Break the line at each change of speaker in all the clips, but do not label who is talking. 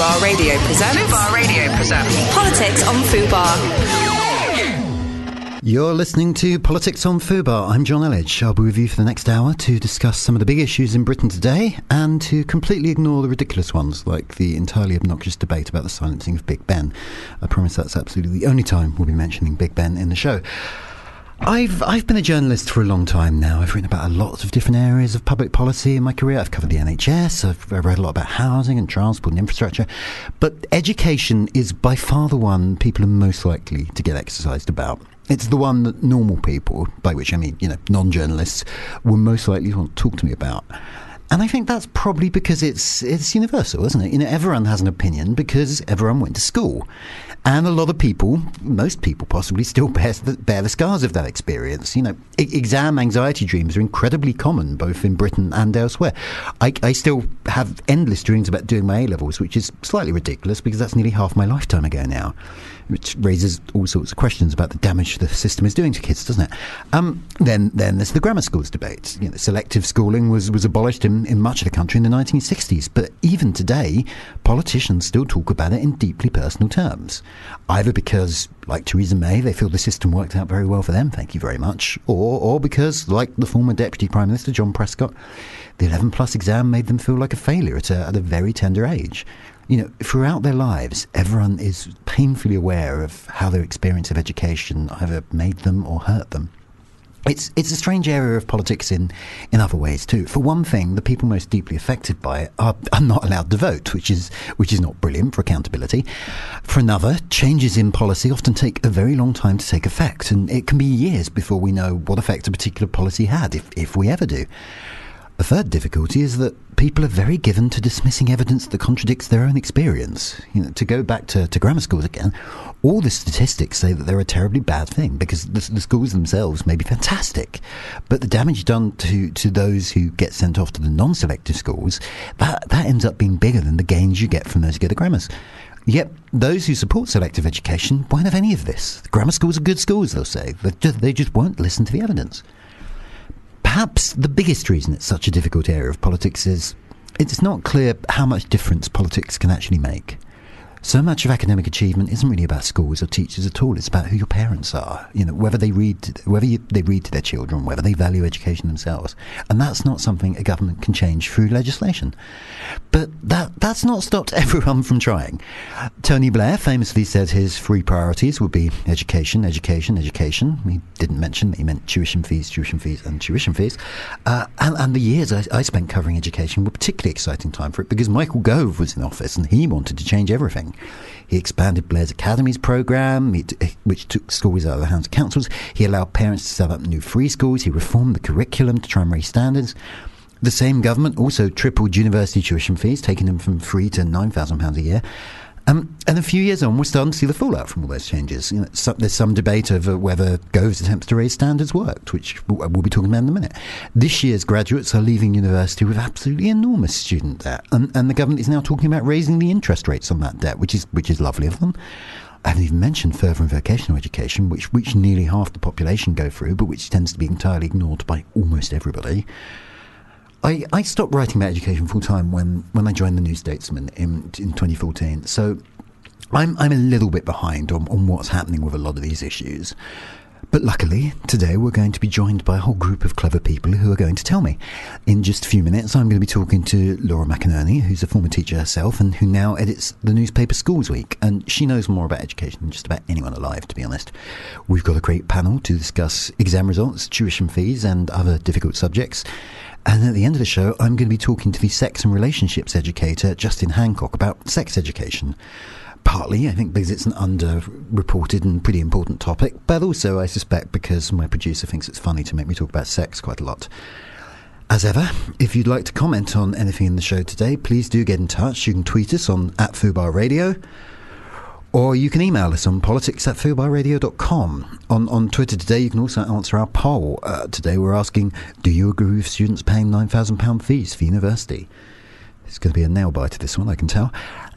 Fubar Radio presents.
Fubar Radio presents.
Politics on Fubar.
You're listening to Politics on Fubar. I'm John Elledge. I'll be with you for the next hour to discuss some of the big issues in Britain today and to completely ignore the ridiculous ones, like the entirely obnoxious debate about the silencing of Big Ben. I promise that's absolutely the only time we'll be mentioning Big Ben in the show. I've I've been a journalist for a long time now. I've written about a lot of different areas of public policy in my career. I've covered the NHS. I've read a lot about housing and transport and infrastructure. But education is by far the one people are most likely to get exercised about. It's the one that normal people, by which I mean, you know, non journalists, will most likely want to talk to me about. And I think that's probably because it's it's universal, isn't it? You know, everyone has an opinion because everyone went to school. And a lot of people, most people possibly, still bear the, bear the scars of that experience. You know, exam anxiety dreams are incredibly common both in Britain and elsewhere. I, I still have endless dreams about doing my A levels, which is slightly ridiculous because that's nearly half my lifetime ago now which raises all sorts of questions about the damage the system is doing to kids, doesn't it? Um, then, then there's the grammar schools debate. You know, selective schooling was, was abolished in, in much of the country in the 1960s, but even today, politicians still talk about it in deeply personal terms, either because, like Theresa May, they feel the system worked out very well for them, thank you very much, or, or because, like the former Deputy Prime Minister John Prescott, the 11 plus exam made them feel like a failure at a, at a very tender age you know, throughout their lives, everyone is painfully aware of how their experience of education either made them or hurt them. It's it's a strange area of politics in, in other ways too. For one thing, the people most deeply affected by it are, are not allowed to vote, which is which is not brilliant for accountability. For another, changes in policy often take a very long time to take effect, and it can be years before we know what effect a particular policy had, if if we ever do. A third difficulty is that people are very given to dismissing evidence that contradicts their own experience. You know, to go back to, to grammar schools again, all the statistics say that they're a terribly bad thing because the, the, schools themselves may be fantastic, but the damage done to, to those who get sent off to the non-selective schools, that, that ends up being bigger than the gains you get from those who go to grammars. Yet, those who support selective education won't have any of this. Grammar schools are good schools, they'll say. They just, they just won't listen to the evidence. Perhaps the biggest reason it's such a difficult area of politics is it's not clear how much difference politics can actually make. So much of academic achievement isn't really about schools or teachers at all. It's about who your parents are. You know, whether they read, to, whether you, they read to their children, whether they value education themselves, and that's not something a government can change through legislation. But that that's not stopped everyone from trying. Tony Blair famously said his three priorities would be education, education, education. He didn't mention that he meant tuition fees, tuition fees, and tuition fees. Uh, and, and, the years I, I spent covering education were particularly exciting time for it because Michael Gove was in office and he wanted to change everything. He expanded Blair's Academy's program, which took schools out of the hands of councils. He allowed parents to set up new free schools. He reformed the curriculum to try and raise standards. The same government also tripled university tuition fees, taking them from three to nine thousand pounds a year. Um, and a few years on, we're starting to see the fallout from all those changes. You know, there's some debate over whether Gove's attempts to raise standards worked, which we'll, we'll, be talking about in a minute. This year's graduates are leaving university with absolutely enormous student debt, and, and the government is now talking about raising the interest rates on that debt, which is which is lovely of them. I haven't even mentioned further and vocational education, which which nearly half the population go through, but which tends to be entirely ignored by almost everybody. I, I stopped writing about education full time when, when I joined the New Statesman in, in 2014. So I'm, I'm a little bit behind on, on what's happening with a lot of these issues. But luckily, today we're going to be joined by a whole group of clever people who are going to tell me. In just a few minutes, I'm going to be talking to Laura McInerney, who's a former teacher herself and who now edits the newspaper Schools Week. And she knows more about education than just about anyone alive, to be honest. We've got a great panel to discuss exam results, tuition fees, and other difficult subjects. And at the end of the show, I'm going to be talking to the sex and relationships educator, Justin Hancock, about sex education. Partly, I think, because it's an underreported and pretty important topic, but also, I suspect, because my producer thinks it's funny to make me talk about sex quite a lot. As ever, if you'd like to comment on anything in the show today, please do get in touch. You can tweet us on at Fubar Radio. Or you can email us on politics at fubarradio.com. On, on Twitter today, you can also answer our poll. Uh, today, we're asking Do you agree with students paying £9,000 fees for university? It's going to be a nail biter, this one, I can tell.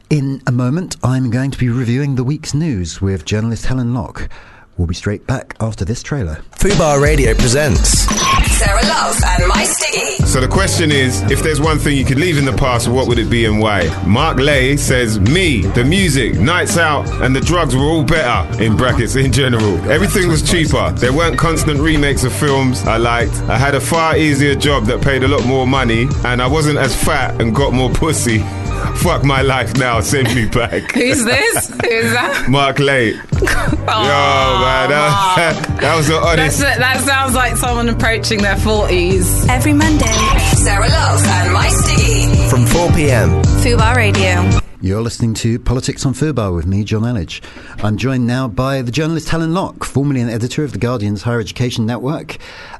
In a moment, I'm going to be reviewing the week's news with journalist Helen Locke. We'll be straight back after this trailer.
Fubar Radio presents
Sarah Love and Stiggy.
So the question is, if there's one thing you could leave in the past, what would it be and why? Mark Lay says, me, the music, nights out, and the drugs were all better, in brackets, in general. Everything was cheaper. There weren't constant remakes of films I liked. I had a far easier job that paid a lot more money, and I wasn't as fat and got more pussy. Fuck my life now, send me back.
Who's this? Who's that?
Mark Lay. Yo, man, that, that was an honest.
That's, that sounds like someone approaching their 40s.
Every Monday,
Sarah Love and My Stiggy.
From 4 p.m.
Fubar Radio.
You're listening to Politics on Fubar with me, John Elledge. I'm joined now by the journalist Helen Locke, formerly an editor of the Guardian's Higher Education Network.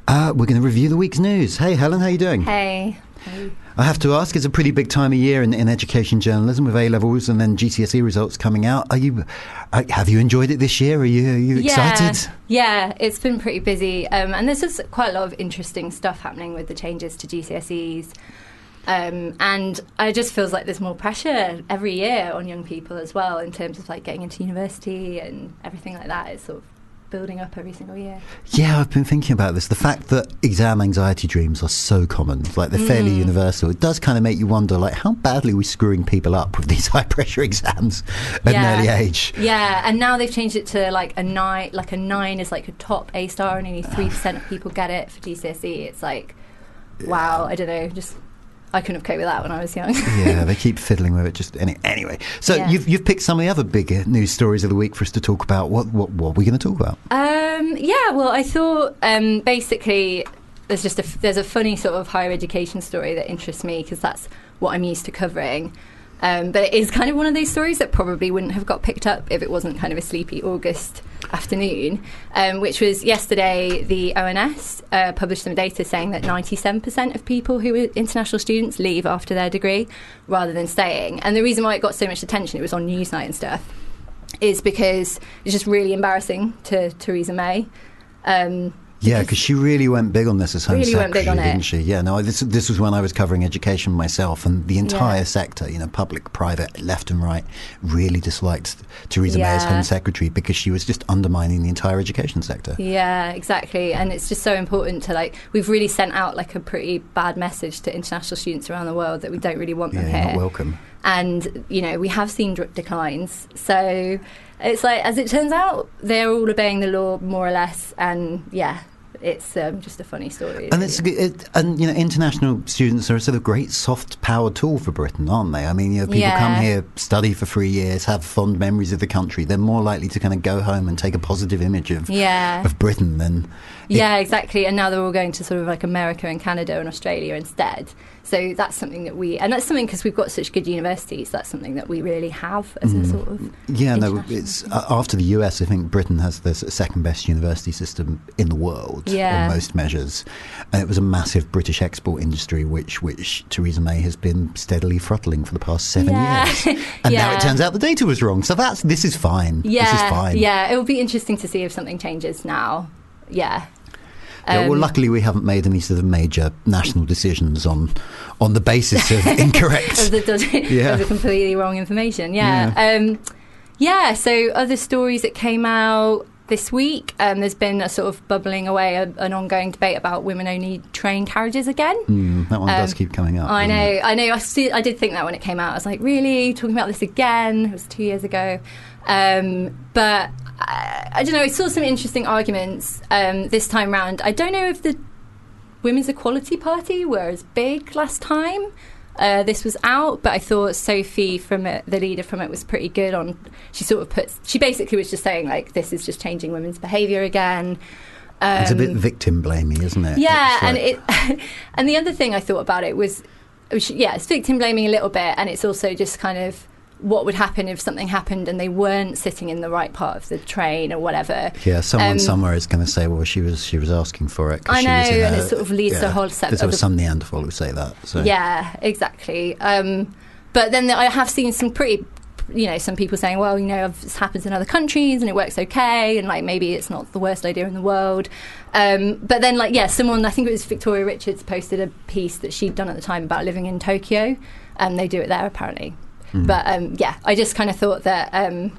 Uh, we're going to review the week's news. Hey, Helen, how are you doing?
Hey.
I have to ask, it's a pretty big time of year in, in education journalism with A levels and then GCSE results coming out. Are you, uh, have you enjoyed it this year? Are you, are you excited?
Yeah, it's been pretty busy. Um, and there's just quite a lot of interesting stuff happening with the changes to GCSEs. Um, and it just feels like there's more pressure every year on young people as well in terms of like getting into university and everything like that. It's sort of building up every single year.
Yeah, I've been thinking about this. The fact that exam anxiety dreams are so common, like they're fairly
Mm.
universal, it does kind of make you wonder, like, how badly are we screwing people up with these high pressure exams at
Yeah.
an early age?
Yeah, and now they've changed it to like a nine. Like a nine is like a top A star, and only three percent of people get it for GCSE. It's like, wow, I don't know, just I couldn't have coped with that when I was young.
yeah, they keep fiddling with it. Just any, anyway. So
Yeah.
you've you've picked some of the other bigger news stories of the week for us to talk about. What what what are we going to talk about?
Um, yeah, well, I thought um, basically there's just a there's a funny sort of higher education story that interests me because that's what I'm used to covering. Um, but it is kind of one of those stories that probably wouldn't have got picked up if it wasn't kind of a sleepy August afternoon, um, which was yesterday. The ONS uh, published some data saying that 97% of people who are international students leave after their degree rather than staying. And the reason why it got so much attention, it was on Newsnight and stuff, is because it's just really embarrassing to Theresa May. Um,
Yeah, because she really went big on this as Home
Really went
Secretary,
big on it.
didn't she? Yeah, no, this this was when I was covering education myself, and the entire
Yeah.
sector, you know, public, private, left and right, really disliked Theresa May as Home Secretary because she was just undermining the entire education sector.
Yeah, exactly. And it's just so important to like we've really sent out like a pretty bad message to international students around the world that we don't really want
Yeah,
them
you're
here.
not welcome.
And you know, we have seen declines. So it's like as it turns out, they're all obeying the law more or less and yeah, it's um, just a funny story.
And it's it, and you know international students are a sort of great soft power tool for Britain, aren't they? I mean, you know, people come here, study for three years, have fond memories of the country. They're more likely to kind of go home and take a positive image of
Yeah.
of Britain than
Yeah, exactly. And now they're all going to sort of like America and Canada and Australia instead. So that's something that we, and that's something because we've got such good universities. That's something that we really have as a sort of.
Mm. Yeah, no, it's uh, after the US. I think Britain has the second best university system in the world
Yeah.
on most measures, and it was a massive British export industry, which which Theresa May has been steadily throttling for the past seven
Yeah.
years. And now it turns out the data was wrong. So that's this is fine.
Yeah,
this is fine.
yeah. It will be interesting to see if something changes now. Yeah.
Yeah, well,
Um,
luckily we haven't made any sort of major national decisions on on the basis of incorrect.
of the,
Yeah.
of the completely wrong information. Yeah. Yeah. Um, yeah. So other stories that came out this week, um, there's been a sort of bubbling away, a, an ongoing debate about women-only train carriages again.
Mm, that one does
Um,
keep coming up.
I know,
it?
I know. I, see, I did think that when it came out, I was like, really talking about this again? It was two years ago, um, but I, I don't know. I saw some interesting arguments um, this time round. I don't know if the Women's Equality Party were as big last time. Uh, this was out, but I thought Sophie from it, the leader from it, was pretty good on. She sort of puts. She basically was just saying like, this is just changing women's behaviour again. Um,
It's a bit victim blaming, isn't it?
yeah,
It's
and it, and the other thing I thought about it was, was, yeah, it's victim blaming a little bit, and it's also just kind of what would happen if something happened and they weren't sitting in the right part of the train or whatever.
Yeah, someone
Um,
somewhere is going to say, "Well, she was she was asking for it."
I know, and it sort of leads to a whole set
There's
of
always
other-
some Neanderthal who say that. So.
Yeah, exactly. Um, but then I have seen some pretty, you know, some people saying, well, you know, this happens in other countries and it works okay, and like maybe it's not the worst idea in the world. Um, but then, like, yeah, someone, I think it was Victoria Richards, posted a piece that she'd done at the time about living in Tokyo, and they do it there apparently.
Mm.
But um, yeah, I just kind of thought that. Um,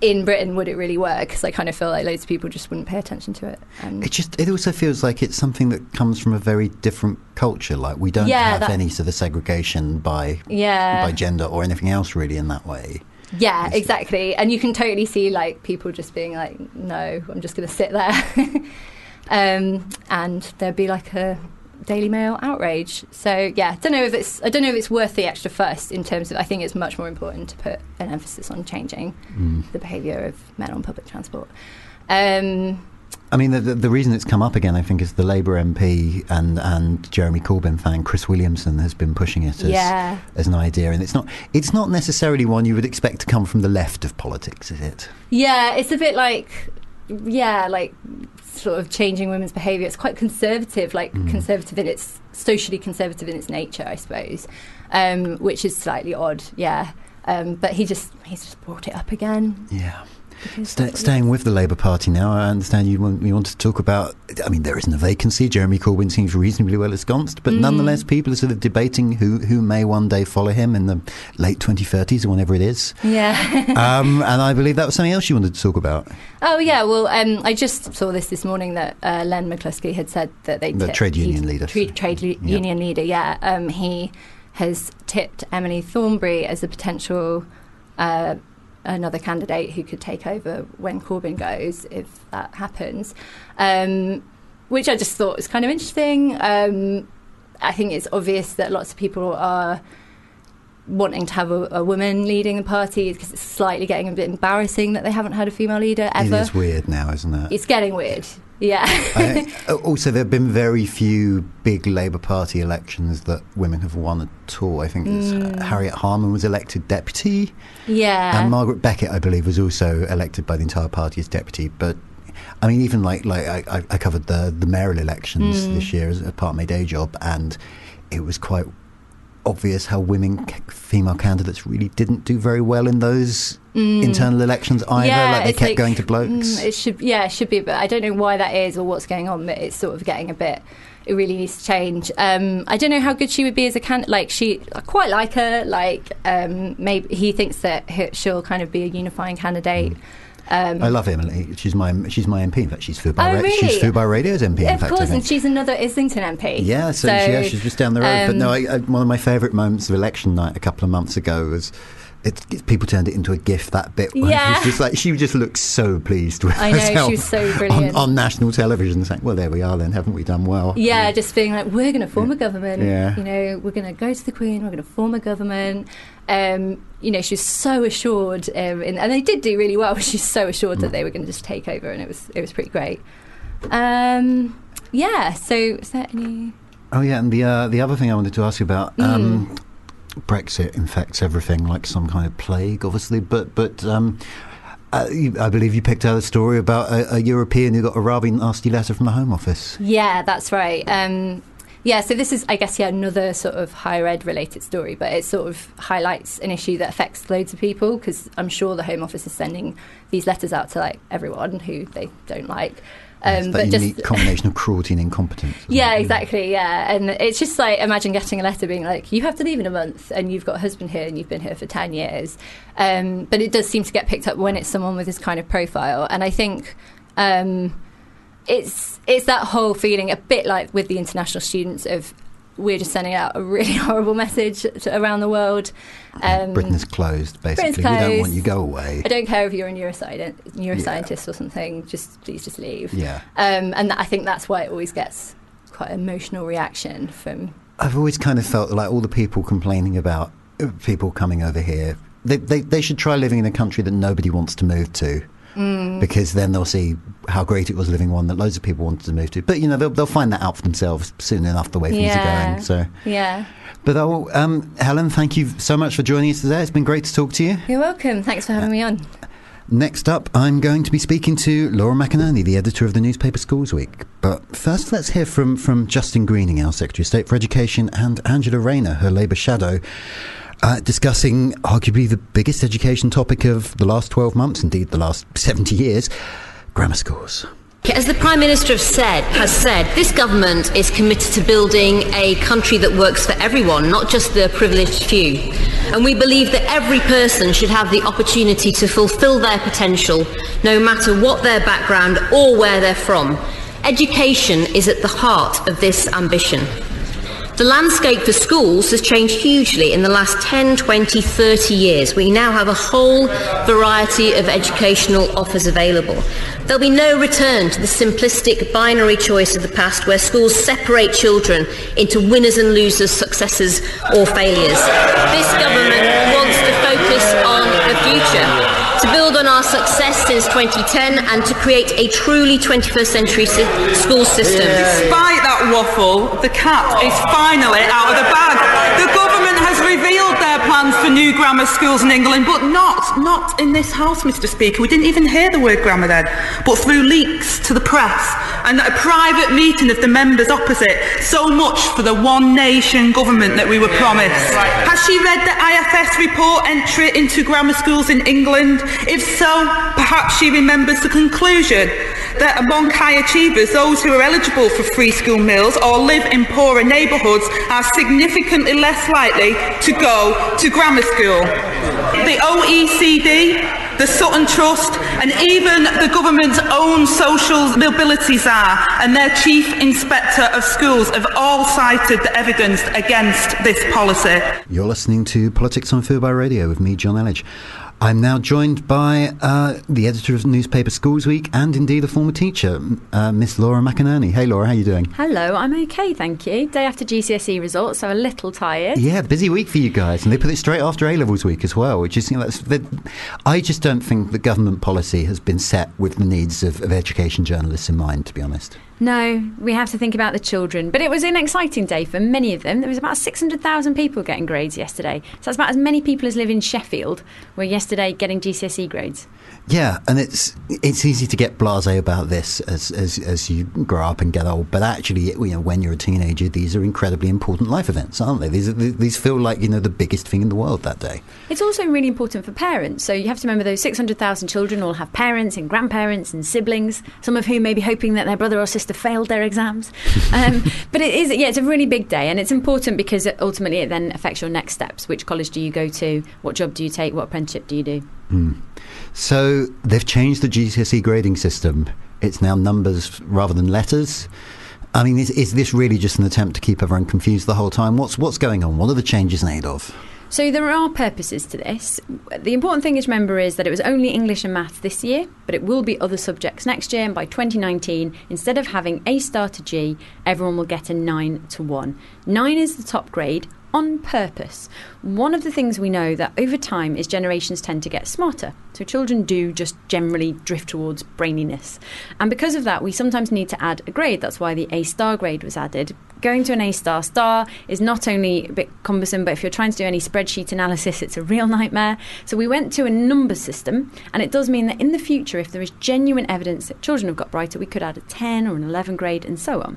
in Britain would it really work? Because I kind of feel like loads of people just wouldn't pay attention to it. And
It just it also feels like it's something that comes from a very different culture. Like we don't
Yeah,
have
that-
any sort of segregation by
yeah,
by gender or anything else really in that way.
yeah, exactly. And you can totally see like people just being like, "No, I'm just going to sit there," um, and there'd be like a Daily Mail outrage. So yeah, I don't know if it's I don't know if it's worth the extra fuss in terms of I think it's much more important to put an emphasis on changing
Mm.
the behaviour of men on public transport. Um,
I mean, the, the, the reason it's come up again, I think, is the Labour MP and, and Jeremy Corbyn fan Chris Williamson has been pushing it as,
yeah,
as an idea, and it's not it's not necessarily one you would expect to come from the left of politics, is it?
yeah, it's a bit like yeah, like sort of changing women's behaviour. It's quite conservative, like
Mm.
conservative in its socially conservative in its nature, I suppose, um, which is slightly odd. Yeah, um, but he just he's just brought it up again.
Yeah.
Because
Sta
that's what
staying with the Labour Party now, I understand you want, you want to talk about. I mean, there isn't a vacancy. Jeremy Corbyn seems reasonably well ensconced, but
Mm.
nonetheless, people are sort of debating who who may one day follow him in the late 2030s or whenever it is.
Yeah.
um, and I believe that was something else you wanted to talk about.
oh yeah. Well, um, I just saw this this morning that uh, Len McCluskey had said that they
The
tipped-
trade union leader.
Trade, trade
Yeah.
union leader. Yeah. Um, he has tipped Emily Thornberry as a potential. Uh, Another candidate who could take over when Corbyn goes, if that happens, um, which I just thought was kind of interesting. Um, I think it's obvious that lots of people are wanting to have a, a woman leading the party because it's slightly getting a bit embarrassing that they haven't had a female leader ever.
It is weird now, isn't it?
It's getting weird. Yeah.
I, uh, also, there have been very few big Labour Party elections that women have won at all. I think it's,
Mm.
Harriet Harman was elected deputy,
yeah.
and Margaret Beckett, I believe, was also elected by the entire party as deputy. But I mean, even like like I, I- I covered the the mayoral elections
Mm.
this year as a part of my day job, and it was quite obvious how women, female candidates, really didn't do very well in those
Mm.
internal elections either.
Yeah,
like they kept
like,
going to blokes.
Mm, it should, yeah, it should be, but I don't know why that is or what's going on. But it's sort of getting a bit. It really needs to change. Um, I don't know how good she would be as a candidate. Like she, I quite like her. Like um, maybe he thinks that she'll kind of be a unifying candidate. Um,
I love Emily. She's my she's my MP. In fact, she's Fubar
Oh, really?
she's Fubar Radio's MP. in
of
fact,
course, and she's another Islington MP.
Yeah, so, yeah, she's just down the road. but no,
um,
I, I, one of my favourite moments of election night a couple of months ago was. It, people turned it into a gif. That bit, where
Yeah.
just like she just looked so pleased with
I know, she
herself
was so
on,
brilliant.
on national television, saying, "Well, there we are. Then haven't we done well?"
Yeah, just being like, we're going to form a government.
Yeah.
You know, we're going to go to the Queen. We're going to form a government. Um, you know, she's so assured, um, in, and they did do really well. She's so assured
Mm.
that they were going to just take over, and it was it was pretty great. Um, yeah. So, is there any?
Oh yeah, and the uh, the other thing I wanted to ask you about
Mm.
Brexit infects everything like some kind of plague, obviously. But but um, uh, I believe you picked out a story about a, a European who got a rather nasty letter from the Home Office.
Yeah, that's right. Um, yeah, so this is, I guess, yeah, another sort of higher ed related story, but it sort of highlights an issue that affects loads of people because I'm sure the Home Office is sending these letters out to like everyone who they don't like. Um, but just
unique combination of cruelty and incompetence.
Yeah,
it?
exactly. Yeah, and it's just like imagine getting a letter being like, "You have to leave in a month, and you've got a husband here, and you've been here for ten years." Um, but it does seem to get picked up when it's someone with this kind of profile, and I think um, it's it's that whole feeling, a bit like with the international students of we're just sending out a really horrible message to, around the world. Um,
Britain is closed, basically.
Britain's
We don't want
closed.
you go away.
I don't care if you're a neuroscientist, neuroscientist or something. Just please, just leave.
Yeah.
Um, and that, I think that's why it always gets quite an emotional reaction from
I've always kind of felt like all the people complaining about uh, people coming over here, they, they, they should try living in a country that nobody wants to move to.
Mm.
Because then they'll see how great it was living one that loads of people wanted to move to. But you know they'll, they'll find that out for themselves soon enough the way things
Yeah.
are going. So,
Yeah.
but oh, um, Helen, thank you so much for joining us today. It's been great to talk to you.
You're welcome. Thanks for having me on.
Next up, I'm going to be speaking to Laura McInerney, the editor of the newspaper Schools Week. But first, let's hear from, from Justine Greening, our Secretary of State for Education, and Angela Rayner, her Labour shadow, uh, discussing arguably the biggest education topic of the last 12 months, indeed the last 70 years grammar schools.
As the Prime Minister said, has said, this government is committed to building a country that works for everyone, not just the privileged few. And we believe that every person should have the opportunity to fulfil their potential, no matter what their background or where they're from. Education is at the heart of this ambition. The landscape for schools has changed hugely in the last 10, 20, 30 years. We now have a whole variety of educational offers available. There'll be no return to the simplistic binary choice of the past where schools separate children into winners and losers, successes or failures. This government our success since 2010 and to create a truly 21st century si- school system.
Despite that waffle, the cat is finally out of the bag. The government has revealed their plans for new grammar schools in England, but not, not in this house, Mr Speaker. We didn't even hear the word grammar then, but through leaks to the press and at a private meeting of the members opposite. So much for the one nation government that we were promised. Has she read the IFS report entry into grammar schools in England? If so, perhaps she remembers the conclusion that among high achievers, those who are eligible for free school meals or live in poorer neighbourhoods are significantly less likely to go to grammar school. The OECD, the Sutton Trust, and even the government's own social mobility czar and their chief inspector of schools have all cited the evidence against this policy.
You're listening to Politics on Fubar Radio with me, John Elledge. I'm now joined by uh, the editor of newspaper Schools Week and indeed a former teacher, uh, Miss Laura McInerney. Hey, Laura, how are you doing?
Hello, I'm okay, thank you. Day after GCSE results, so a little tired.
Yeah, busy week for you guys, and they put it straight after A levels week as well, which is you know, I just don't think the government policy has been set with the needs of, of education journalists in mind. To be honest,
No, we have to think about the children. But it was an exciting day for many of them. There was about 600,000 people getting grades yesterday. So that's about as many people as live in Sheffield were yesterday getting GCSE grades.
yeah, and it's it's easy to get blasé about this as, as as you grow up and get old, but actually, you know, when you're a teenager, these are incredibly important life events, aren't they? These are, these feel like you know the biggest thing in the world that day.
It's also really important for parents. So you have to remember those 600,000 children all have parents and grandparents and siblings, some of whom may be hoping that their brother or sister failed their exams. Um, but it is, yeah, it's a really big day and it's important because it, ultimately it then affects your next steps. Which college do you go to? What job do you take? What apprenticeship do you do?
So they've changed the GCSE grading system. It's now numbers rather than letters. I mean, is, is this really just an attempt to keep everyone confused the whole time? What's what's going on? What are the changes made of?
So there are purposes to this. The important thing to remember is that it was only English and maths this year, but it will be other subjects next year. And by 2019, instead of having A star to G, everyone will get a 9 to 1. 9 is the top grade on purpose. One of the things we know that over time is generations tend to get smarter. So children do just generally drift towards braininess. And because of that, we sometimes need to add a grade. That's why the A star grade was added. Going to an A star star is not only a bit cumbersome, but if you're trying to do any spreadsheet analysis, it's a real nightmare. So we went to a number system, and it does mean that in the future, if there is genuine evidence that children have got brighter, we could add a 10 or an 11 grade and so on.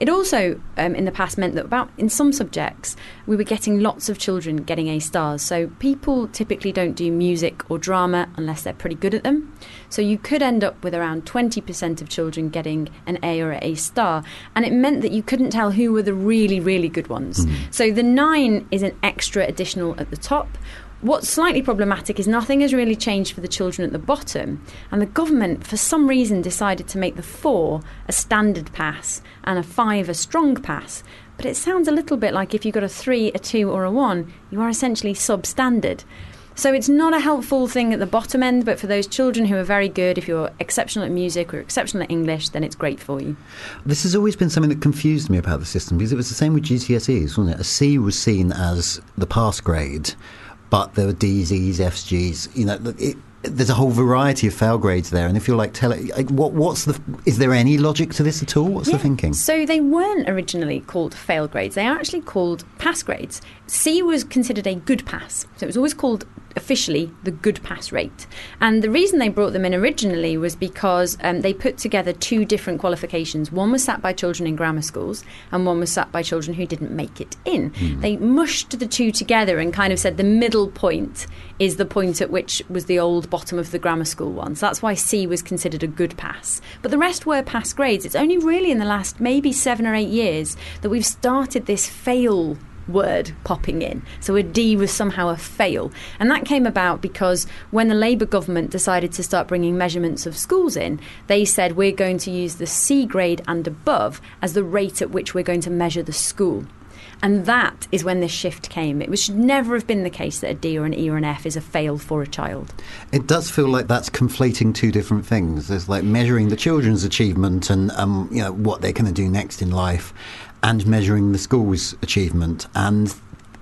It also, um, in the past, meant that about in some subjects, we were getting lots of children getting A stars. So people typically don't do music or drama unless they're pretty good at them. So you could end up with around 20% of children getting an A or an A star. And it meant that you couldn't tell who were the really, really good ones. Hmm. So the nine is an extra additional at the top. What's slightly problematic is nothing has really changed for the children at the bottom, and the government, for some reason, decided to make the four a standard pass and a five a strong pass. But it sounds a little bit like if you got a three, a two, or a one, you are essentially substandard. So it's not a helpful thing at the bottom end, but for those children who are very good, if you're exceptional at music or exceptional at English, then it's great for you.
This has always been something that confused me about the system because it was the same with GCSEs, wasn't it? A C was seen as the pass grade, but there were D's, E's, F's, G's. You know, it, there's a whole variety of fail grades there, and if you're like, tell it, like, what, what's the? Is there any logic to this at all? What's the thinking?
So they weren't originally called fail grades. They are actually called pass grades. C was considered a good pass. So it was always called officially the good pass rate. And the reason they brought them in originally was because um, they put together two different qualifications. One was sat by children in grammar schools, and one was sat by children who didn't make it in. They mushed the two together and kind of said the middle point is the point at which was the old bottom of the grammar school one. So that's why C was considered a good pass. But the rest were pass grades. It's only really in the last maybe seven or eight years that we've started this fail word popping in. So a D was somehow a fail. And that came about because when the Labour government decided to start bringing measurements of schools in, they said we're going to use the C grade and above as the rate at which we're going to measure the school. And that is when this shift came. It should never have been the case that a D or an E or an F is a fail for a child.
It does feel like that's conflating two different things. There's like measuring the children's achievement and um, you know what they're going to do next in life, and measuring the school's achievement. And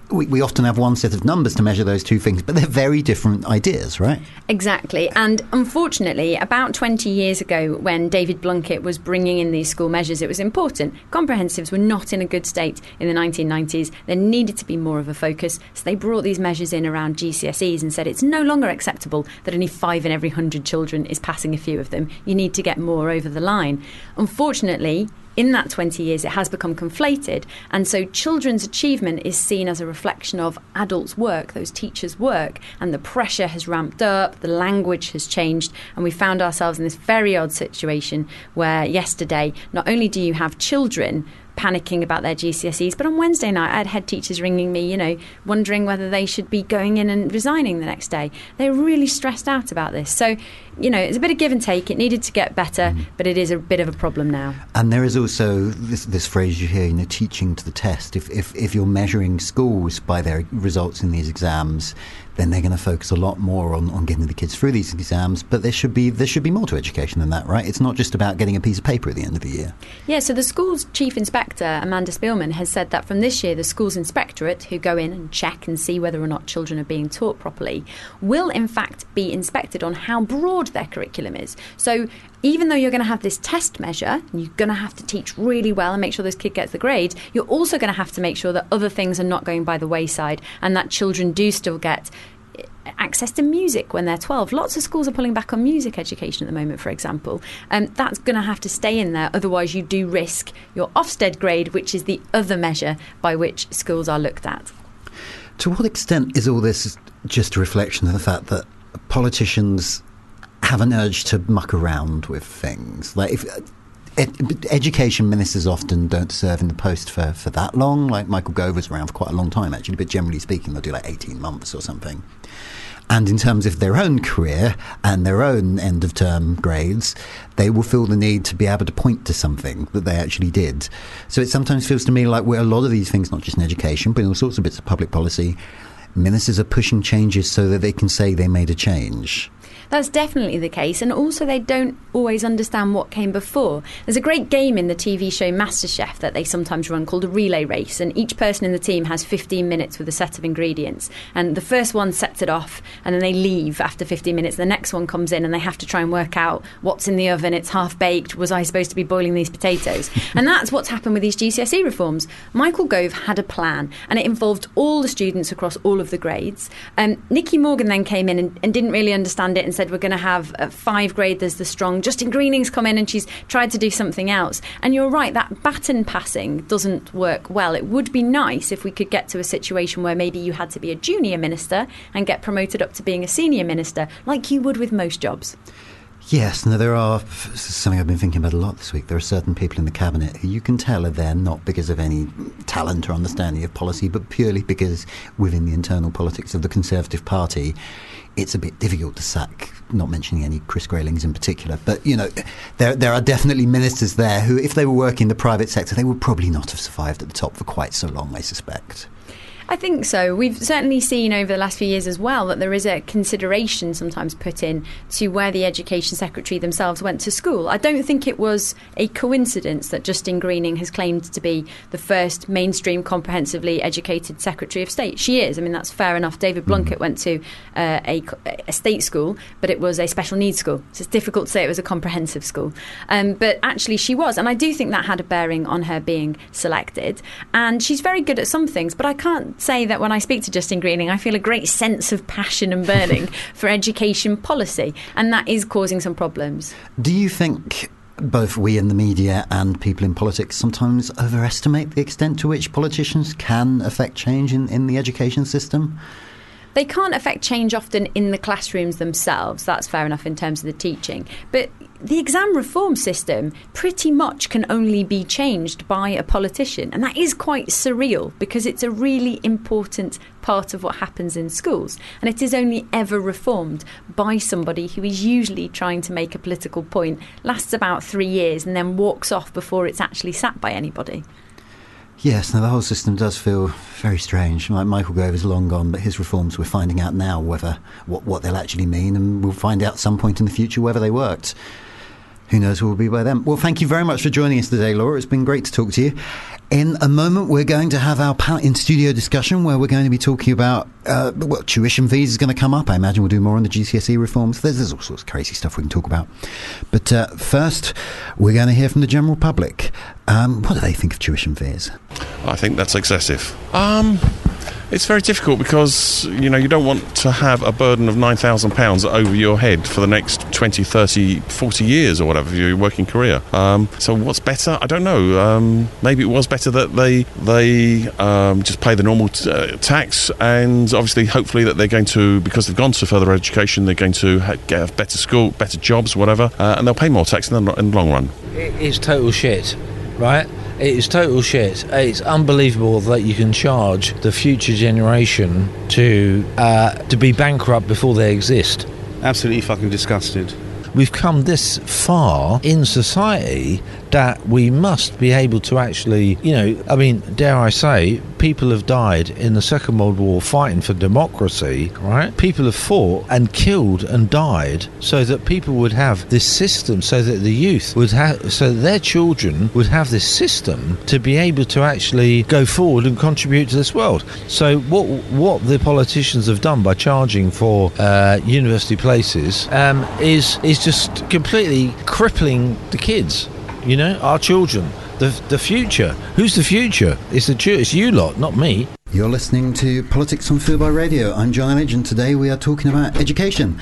we, we often have one set of numbers to measure those two things, but they're very different ideas, right?
Exactly. And unfortunately, about 20 years ago, when David Blunkett was bringing in these school measures, it was important. Comprehensives were not in a good state in the 1990s. There needed to be more of a focus. So they brought these measures in around GCSEs and said it's no longer acceptable that only five in every 100 children is passing a few of them. You need to get more over the line. Unfortunately, in that 20 years, it has become conflated. And so children's achievement is seen as a reflection of adults' work, those teachers' work. And the pressure has ramped up, the language has changed. And we found ourselves in this very odd situation where yesterday, not only do you have children panicking about their GCSEs. But on Wednesday night, I had head teachers ringing me, you know, wondering whether they should be going in and resigning the next day. They're really stressed out about this. So, you know, it's a bit of give and take. It needed to get better, mm. but it is a bit of a problem now.
And there is also this, this phrase you hear, you know, teaching to the test. If, if, if you're measuring schools by their results in these exams, then they're going to focus a lot more on, on getting the kids through these exams. But there should be there should be more to education than that, right? It's not just about getting a piece of paper at the end of the year.
Yeah, so the school's chief inspector, Amanda Spielman, has said that from this year, the school's inspectorate, who go in and check and see whether or not children are being taught properly, will in fact be inspected on how broad their curriculum is. So even though you're going to have this test measure, and you're going to have to teach really well and make sure this kid gets the grade, you're also going to have to make sure that other things are not going by the wayside and that children do still get access to music when they're 12. Lots of schools are pulling back on music education at the moment, for example. Um, that's going to have to stay in there, otherwise, you do risk your Ofsted grade, which is the other measure by which schools are looked at.
To what extent is all this just a reflection of the fact that politicians have an urge to muck around with things? Like, if. Ed, education ministers often don't serve in the post for, for that long. Like Michael Gove was around for quite a long time, actually, but generally speaking, they'll do like 18 months or something. And in terms of their own career and their own end of term grades, they will feel the need to be able to point to something that they actually did. So it sometimes feels to me like where a lot of these things, not just in education, but in all sorts of bits of public policy, ministers are pushing changes so that they can say they made a change.
That's definitely the case, and also they don't always understand what came before. There's a great game in the TV show MasterChef that they sometimes run called a relay race, and each person in the team has 15 minutes with a set of ingredients. And the first one sets it off, and then they leave after 15 minutes. The next one comes in, and they have to try and work out what's in the oven. It's half baked. Was I supposed to be boiling these potatoes? and that's what's happened with these GCSE reforms. Michael Gove had a plan, and it involved all the students across all of the grades. Um, Nicky Morgan then came in and, and didn't really understand it and said, We're going to have a five grade, there's the strong. Justine Greening's come in and she's tried to do something else. And you're right, that baton passing doesn't work well. It would be nice if we could get to a situation where maybe you had to be a junior minister and get promoted up to being a senior minister, like you would with most jobs.
Yes, no, there are something I've been thinking about a lot this week. There are certain people in the cabinet who you can tell are there not because of any talent or understanding of policy, but purely because within the internal politics of the Conservative Party, it's a bit difficult to sack. Not mentioning any Chris Graylings in particular, but you know, there there are definitely ministers there who, if they were working in the private sector, they would probably not have survived at the top for quite so long. I suspect.
I think so. We've certainly seen over the last few years as well that there is a consideration sometimes put in to where the Education Secretary themselves went to school. I don't think it was a coincidence that Justine Greening has claimed to be the first mainstream, comprehensively educated Secretary of State. She is. I mean, that's fair enough. David Blunkett went to uh, a, a, state school, but it was a special needs school. So it's difficult to say it was a comprehensive school. Um, but actually, she was. And I do think that had a bearing on her being selected. And she's very good at some things, but I can't say that when I speak to Justine Greening, I feel a great sense of passion and burning for education policy, and that is causing some problems.
Do you think both we in the media and people in politics sometimes overestimate the extent to which politicians can affect change in, in the education system?
They can't affect change often in the classrooms themselves. That's fair enough in terms of the teaching. But the exam reform system pretty much can only be changed by a politician. And that is quite surreal because it's a really important part of what happens in schools. And it is only ever reformed by somebody who is usually trying to make a political point, lasts about three years, and then walks off before it's actually sat by anybody.
Yes, now the whole system does feel very strange. Michael Gove is long gone, but his reforms we're finding out now whether what, what they'll actually mean, and we'll find out some point in the future whether they worked. Who knows who will be by then? Well, thank you very much for joining us today, Laura. It's been great to talk to you. In a moment, we're going to have our in studio discussion where we're going to be talking about uh, well, tuition fees is going to come up. I imagine we'll do more on the GCSE reforms. There's, there's all sorts of crazy stuff we can talk about. But uh, first, we're going to hear from the general public. Um, what do they think of tuition fees?
I think that's excessive. Um, it's very difficult because you know you don't want to have a burden of nine thousand pounds over your head for the next 20, 30, 40 years or whatever your working career. Um, so what's better? I don't know. Um, maybe it was better that they they um, just pay the normal t- uh, tax, and obviously, hopefully, that they're going to because they've gone to further education, they're going to ha- get a better school, better jobs, whatever, uh, and they'll pay more tax in the, in the long run.
It's total shit, right? It is total shit. It's unbelievable that you can charge the future generation to uh, to be bankrupt before they exist.
Absolutely fucking disgusted.
We've come this far in society that we must be able to actually, you know, I mean, dare I say, people have died in the Second World War fighting for democracy, right? People have fought and killed and died so that people would have this system, so that the youth would have, so their children would have this system to be able to actually go forward and contribute to this world. So what what the politicians have done by charging for uh, university places um, is is just completely crippling the kids you know, our children, the the future. Who's the future? It's the it's you lot, not me.
You're listening to Politics on Fubar Radio. I'm John Elledge, and today we are talking about education.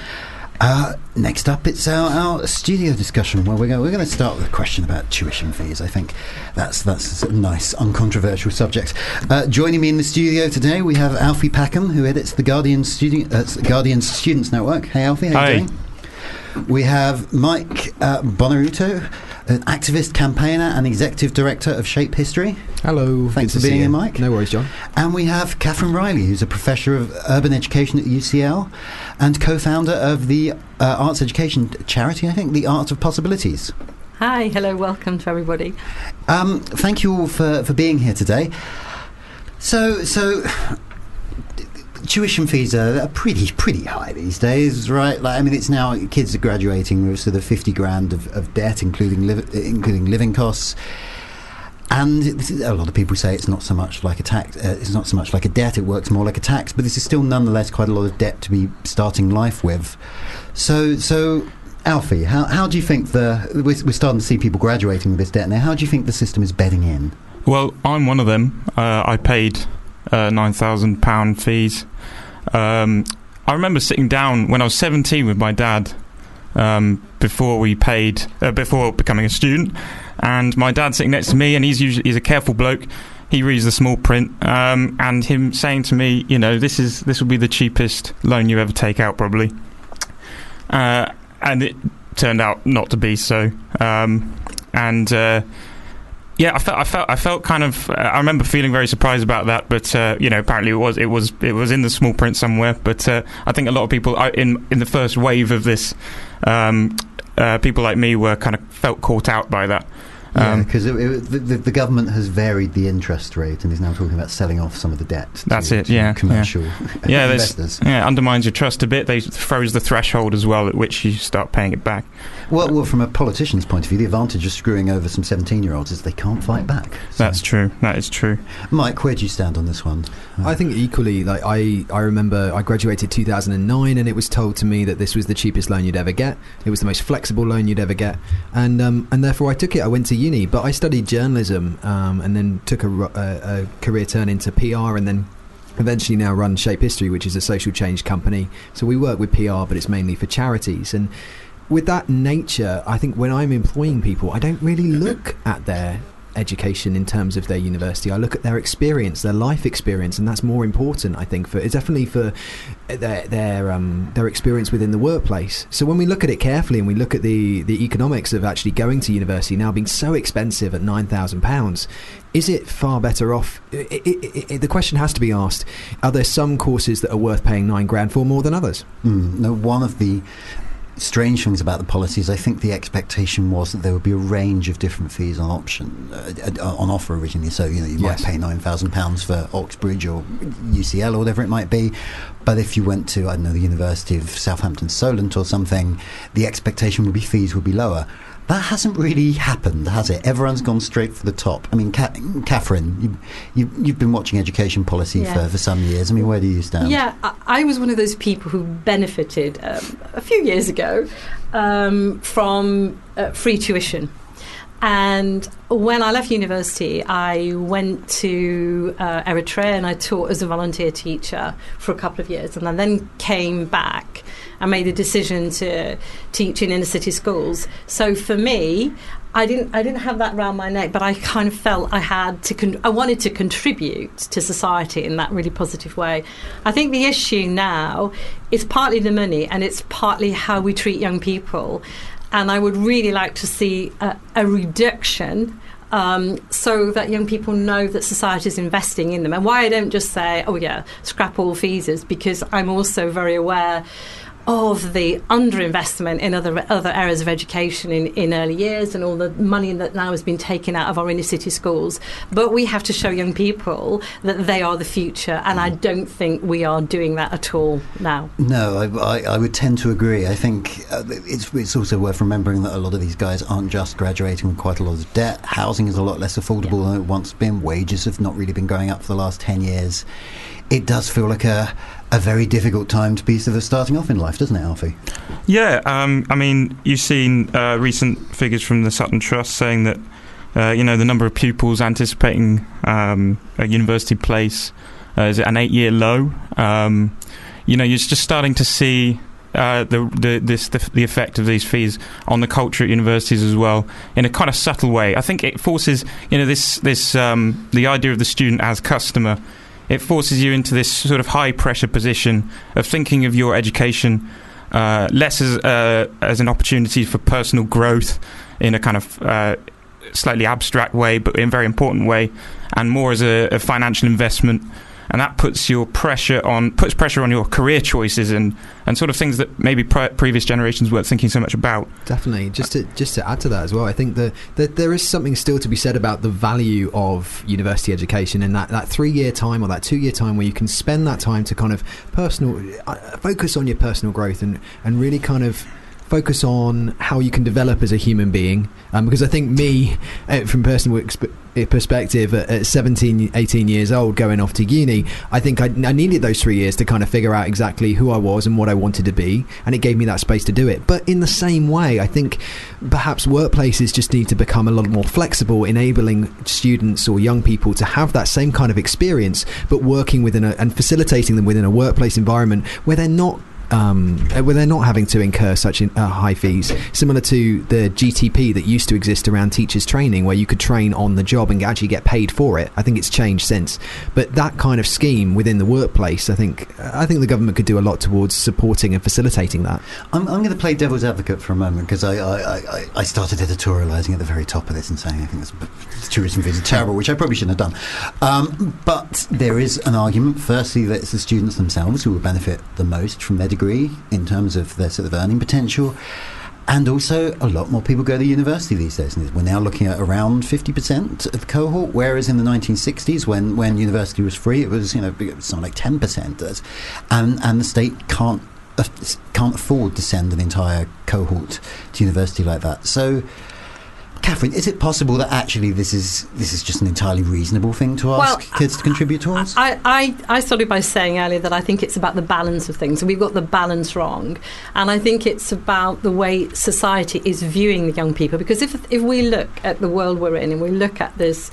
Uh, next up, it's our, our studio discussion where we're going, we're going to start with a question about tuition fees. I think that's that's a nice, uncontroversial subject. Uh, joining me in the studio today, we have Alfie Packham, who edits the Guardian, Studi- uh, Guardian Students Network. Hey, Alfie, how
Hi.
you doing? We have Mike uh, Buonaiuto, an activist, campaigner, and executive director of Shape History.
Hello.
Thanks
good
for
to
being here. Mike.
No worries, John.
And we have Kathryn Riley, who's a professor of urban education at UCL and co founder of the uh, arts education charity, I think, the Art of Possibilities.
Hi, hello, welcome to everybody.
Um, thank you all for, for being here today. So, so tuition fees are, pretty pretty high these days, right? Like, I mean, it's now kids are graduating with sort of fifty grand of, of debt, including liv- including living costs. And a lot of people say it's not so much like a tax. Uh, it's not so much like a debt. It works more like a tax. But this is still nonetheless quite a lot of debt to be starting life with. So, so Alfie, how, how do you think the we're, we're starting to see people graduating with this debt now? How do you think the system is bedding in?
Well, I'm one of them. Uh, I paid uh, nine thousand pound fees. Um, I remember sitting down when I was 17 with my dad um, before we paid uh, before becoming a student, and my dad sitting next to me, and he's usually he's a careful bloke. He reads the small print, um, and him saying to me, you know, this is this will be the cheapest loan you ever take out, probably. Uh, and it turned out not to be so. Um, and uh, yeah, I felt, I felt, I felt kind of. Uh, I remember feeling very surprised about that, but uh, you know, apparently it was, it was, it was in the small print somewhere. But uh, I think a lot of people in in the first wave of this, um, uh, people like me were kind of felt caught out by that.
Yeah,
Um,
because the, the, the government has varied the interest rate and is now talking about selling off some of the debt.
That's it.
to
Yeah,
commercial
Yeah, yeah,
investors.
yeah, undermines your trust a bit. They froze the threshold as well at which you start paying it back.
Well, well, from a politician's point of view, the advantage of screwing over some 17 year olds is they can't fight back.
That's true. That is true.
Mike, where do you stand on this one?
I think equally, like I, I remember I graduated 2009 and it was told to me that this was the cheapest loan you'd ever get. It was the most flexible loan you'd ever get. And, um, and therefore I took it. I went to uni, but I studied journalism um, and then took a, a, a career turn into PR and then eventually now run Shape History, which is a social change company. So we work with PR, but it's mainly for charities. And with that nature, I think when I'm employing people, I don't really look at their education in terms of their university. I look at their experience, their life experience, and that's more important. I think for it's definitely for their their um, their experience within the workplace. So when we look at it carefully and we look at the the economics of actually going to university now being so expensive at nine thousand pounds, is it far better off? i i i the question has to be asked: Are there some courses that are worth paying nine grand for more than others?
Mm, no, one of the strange things about the policies, I think the expectation was that there would be a range of different fees on option uh, uh, on offer originally. So you know you
Yes.
might pay nine thousand pounds for Oxbridge or UCL or whatever it might be, but if you went to I don't know the University of Southampton Solent or something, the expectation would be fees would be lower. That hasn't really happened, has it? Everyone's gone straight for the top. I mean, Ca- Kathryn, you, you, you've been watching education policy
Yeah.
for, for some years. I mean, where do you stand?
Yeah, I, I was one of those people who benefited um, a few years ago um, from uh, free tuition. And when I left university, I went to uh, Eritrea and I taught as a volunteer teacher for a couple of years. And I then came back and made a decision to teach in inner city schools. So for me, I didn't I didn't have that round my neck, but I kind of felt I had to con- I wanted to contribute to society in that really positive way. I think the issue now is partly the money and it's partly how we treat young people. And I would really like to see a, a reduction um, so that young people know that society is investing in them. And why I don't just say, oh, yeah, scrap all fees is because I'm also very aware of the underinvestment in other other areas of education in, in early years and all the money that now has been taken out of our inner city schools. But we have to show young people that they are the future, and I don't think we are doing that at all now.
No, I, I, I would tend to agree. I think uh, it's it's also worth remembering that a lot of these guys aren't just graduating with quite a lot of debt. Housing is a lot less affordable than it once been. Wages have not really been going up for the last ten years. It does feel like a a very difficult time to be sort of starting off in life, doesn't it, Alfie?
Yeah, um, I mean, you've seen uh, recent figures from the Sutton Trust saying that, uh, you know, the number of pupils anticipating um, a university place uh, is at an eight-year low. Um, you know, you're just starting to see uh, the, the, this, the, the effect of these fees on the culture at universities as well in a kind of subtle way. I think it forces, you know, this, this um, the idea of the student as customer it forces you into this sort of high pressure position of thinking of your education uh, less as, uh, as an opportunity for personal growth in a kind of uh, slightly abstract way, but in a very important way, and more as a, a financial investment. And that puts your pressure on puts pressure on your career choices and, and sort of things that maybe pre- previous generations weren't thinking so much about.
Definitely. Just to just to add to that as well, I think that, that there is something still to be said about the value of university education in that, that three year time or that two year time where you can spend that time to kind of personal uh, focus on your personal growth and, and really kind of focus on how you can develop as a human being um, because I think me uh, from personal exp- perspective at, at 17 18 years old going off to uni I think I, I needed those three years to kind of figure out exactly who I was and what I wanted to be and it gave me that space to do it. But in the same way I think perhaps workplaces just need to become a lot more flexible enabling students or young people to have that same kind of experience but working within a, and facilitating them within a workplace environment where they're not um, uh, they're not having to incur such in, uh, high fees, similar to the GTP that used to exist around teachers training, where you could train on the job and actually get paid for it. I think it's changed since, but that kind of scheme within the workplace, I think, I think the government could do a lot towards supporting and facilitating that.
I'm, I'm going to play devil's advocate for a moment because I, I, I, I started editorialising at the very top of this and saying I think this tourism fees are terrible, which I probably shouldn't have done. Um, but there is an argument, firstly, that it's the students themselves who will benefit the most from their degree in terms of their sort of earning potential. And also, a lot more people go to university these days. And we're now looking at around 50% of the cohort, whereas in the 1960s, when, when university was free, it was, you know, something like 10%. And, and the state can't, uh, can't afford to send an entire cohort to university like that. So, Kathryn, is it possible that actually this is this is just an entirely reasonable thing to ask
Well,
kids to contribute towards?
I, I, I started by saying earlier that I think it's about the balance of things. We've got the balance wrong. And I think it's about the way society is viewing the young people. Because if, if we look at the world we're in and we look at this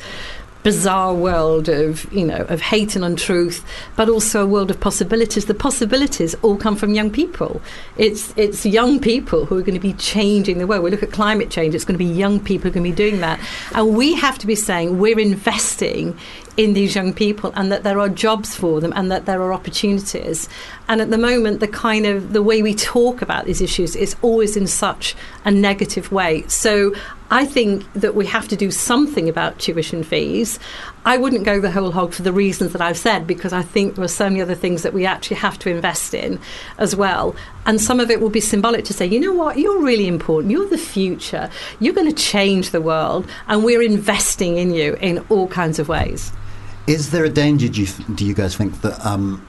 bizarre world of you know of hate and untruth, but also a world of possibilities. The possibilities all come from young people. It's it's young people who are going to be changing the world. We look at climate change; it's going to be young people who are going to be doing that, and we have to be saying we're investing in these young people and that there are jobs for them and that there are opportunities and at the moment the kind of the way we talk about these issues is always in such a negative way so I think that we have to do something about tuition fees. I wouldn't go the whole hog for the reasons that I've said because I think there are so many other things that we actually have to invest in as well. And some of it will be symbolic to say, you know what, you're really important. You're the future. You're going to change the world, and we're investing in you in all kinds of ways.
Is there a danger, do you, do you guys think, that um,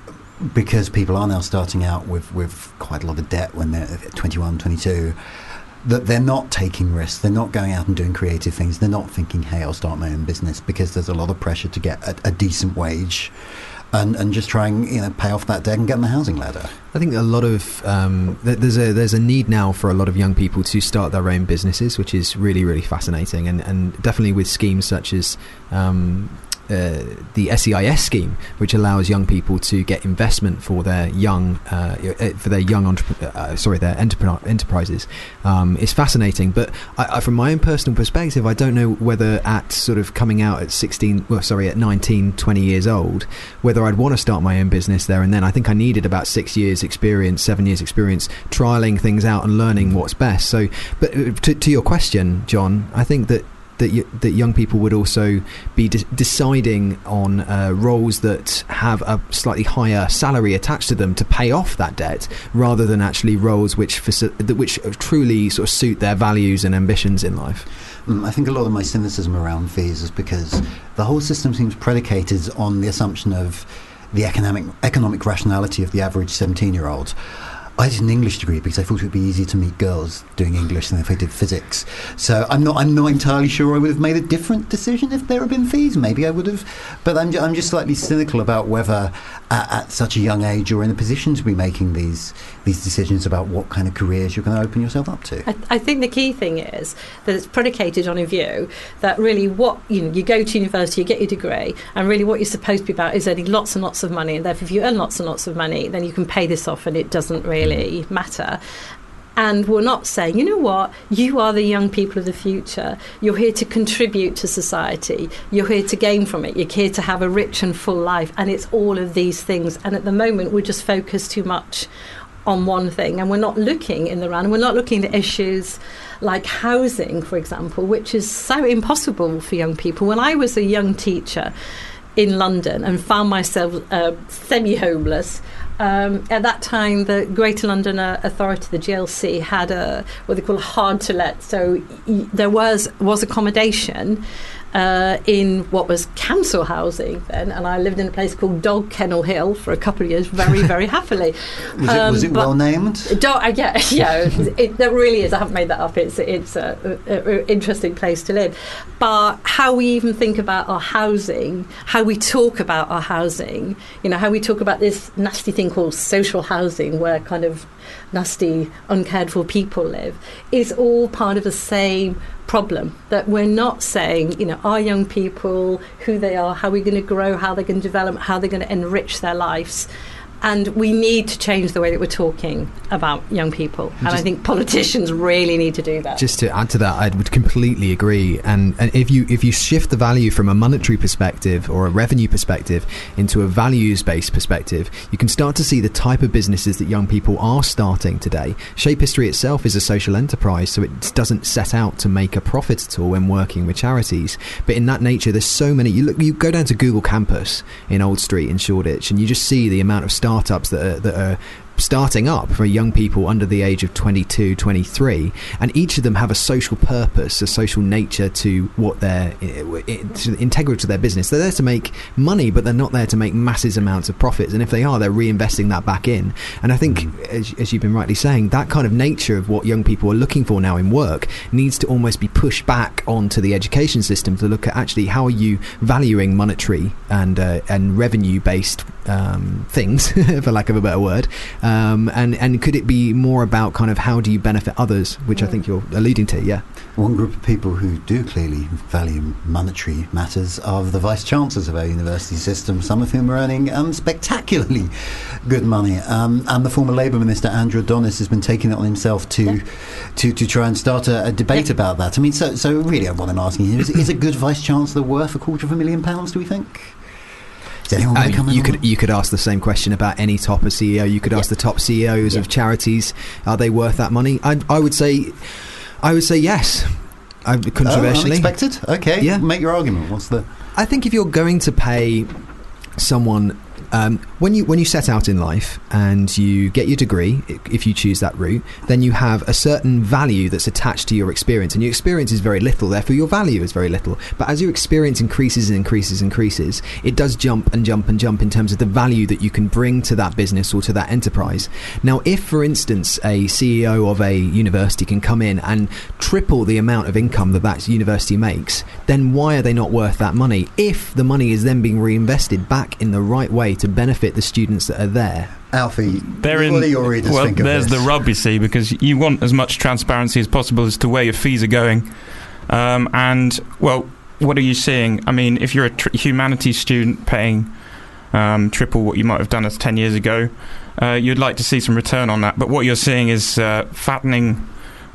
because people are now starting out with, with quite a lot of debt when they're 21, 22, that they're not taking risks, they're not going out and doing creative things, they're not thinking, hey, I'll start my own business because there's a lot of pressure to get a, a decent wage and, and just try and you know, pay off that debt and get on the housing ladder?
I think a lot of um, th- there's a there's a need now for a lot of young people to start their own businesses, which is really really fascinating, and and definitely with schemes such as um, uh, the SEIS scheme, which allows young people to get investment for their young uh, uh for their young entrep- uh, sorry their entrepreneur enterprises, um, is fascinating. But I, I, from my own personal perspective, I don't know whether at sort of coming out at 16, well, sorry, at 19, 20 years old, whether I'd want to start my own business there and then. I think I needed about six years experience, seven years experience, trialing things out and learning what's best. So, but uh, to, to your question, Jonn, I think that that that young people would also be de- deciding on uh, roles that have a slightly higher salary attached to them to pay off that debt, rather than actually roles which faci- which truly sort of suit their values and ambitions in life.
Mm, I think a lot of my cynicism around fees is because the whole system seems predicated on the assumption of the economic economic rationality of the average 17 year old. I did an English degree because I thought it would be easier to meet girls doing English than if I did physics. So I'm not I'm not entirely sure I would have made a different decision if there had been fees. Maybe I would have, but I'm I'm just slightly cynical about whether at, at such a young age you're in a position to be making these these decisions about what kind of careers you're going to open yourself up to.
I, I think the key thing is that it's predicated on a view that really what you know you go to university, you get your degree, and really what you're supposed to be about is earning lots and lots of money, and therefore if you earn lots and lots of money, then you can pay this off, and it doesn't really really matter. And we're not saying, you know what, you are the young people of the future. You're here to contribute to society. You're here to gain from it. You're here to have a rich and full life. And it's all of these things. And at the moment, we're just focused too much on one thing. And we're not looking in the round. We're not looking at issues like housing, for example, which is so impossible for young people. When I was a young teacher, in London and found myself uh, semi homeless. Um, at that time, the Greater London uh, Authority, the GLC, had a what they call a hard to let. So y- there was was accommodation, uh, in what was council housing then, and I lived in a place called Dog Kennel Hill for a couple of years, very, very happily.
Was it, was it
Um,
well named?
Dog, uh, yeah, yeah, it, that really is. I haven't made that up. It's it's a, a, a interesting place to live, but how we even think about our housing, how we talk about our housing, you know, how we talk about this nasty thing called social housing, where kind of nasty, uncared for people live, is all part of the same problem that we're not saying, you know, our young people, who they are, how we're going to grow, how they're going to develop, how they're going to enrich their lives. And we need to change the way that we're talking about young people. And I
Just-
think politicians really need to do that.
Just to add to that, I would completely agree. And, and if you if you shift the value from a monetary perspective or a revenue perspective into a values based perspective, you can start to see the type of businesses that young people are starting today. Shape History itself is a social enterprise, so it doesn't set out to make a profit at all when working with charities. But in that nature, there's so many. You look, you go down to Google Campus in Old Street in Shoreditch, and you just see the amount of startups that are, that are starting up for young people under the age of 22 23 and each of them have a social purpose a social nature to what they're to integral to their business. They're there to make money but they're not there to make massive amounts of profits. And if they are they're reinvesting that back in. And i think as, as you've been rightly saying that kind of nature of what young people are looking for now in work needs to almost be pushed back onto the education system to look at actually how are you valuing monetary and uh, and revenue based um, things, for lack of a better word? Um, and and could it be more about kind of how do you benefit others, which I think you're alluding to? Yeah.
One group of people who do clearly value monetary matters are the vice chancellors of our university system, some of whom are earning um, spectacularly good money. Um, and the former Labour Minister, Andrew Adonis, has been taking it on himself to to, to try and start a, a debate about that. I mean, so, so really, what I'm asking you is, is a good vice chancellor worth a quarter of a million pounds, do we think? Is anyone uh,
I
going to
mean,
come in
you
on
could you could ask the same question about any top of CEO. You could ask the top CEOs of charities, are they worth that money? I, I would say, I would say yes. I, controversially,
Oh, unexpected? Okay,
Yeah.
make your argument. What's the...
I think if you're going to pay someone um, when you when you set out in life and you get your degree, if you choose that route, then you have a certain value that's attached to your experience, and your experience is very little. Therefore, your value is very little. But as your experience increases and increases and increases, it does jump and jump and jump in terms of the value that you can bring to that business or to that enterprise. Now, if, for instance, a CEO of a university can come in and triple the amount of income that that university makes, then why are they not worth that money? If the money is then being reinvested back in the right way to benefit the students that are there.
Alfie,
Therein,
what do your readers
well,
think of
there's
this?
the rub, you see, because you want as much transparency as possible as to where your fees are going. Um, and, well, what are you seeing? I mean, if you're a tr- humanities student paying um, triple what you might have done as 10 years ago, uh, you'd like to see some return on that. But what you're seeing is uh, fattening.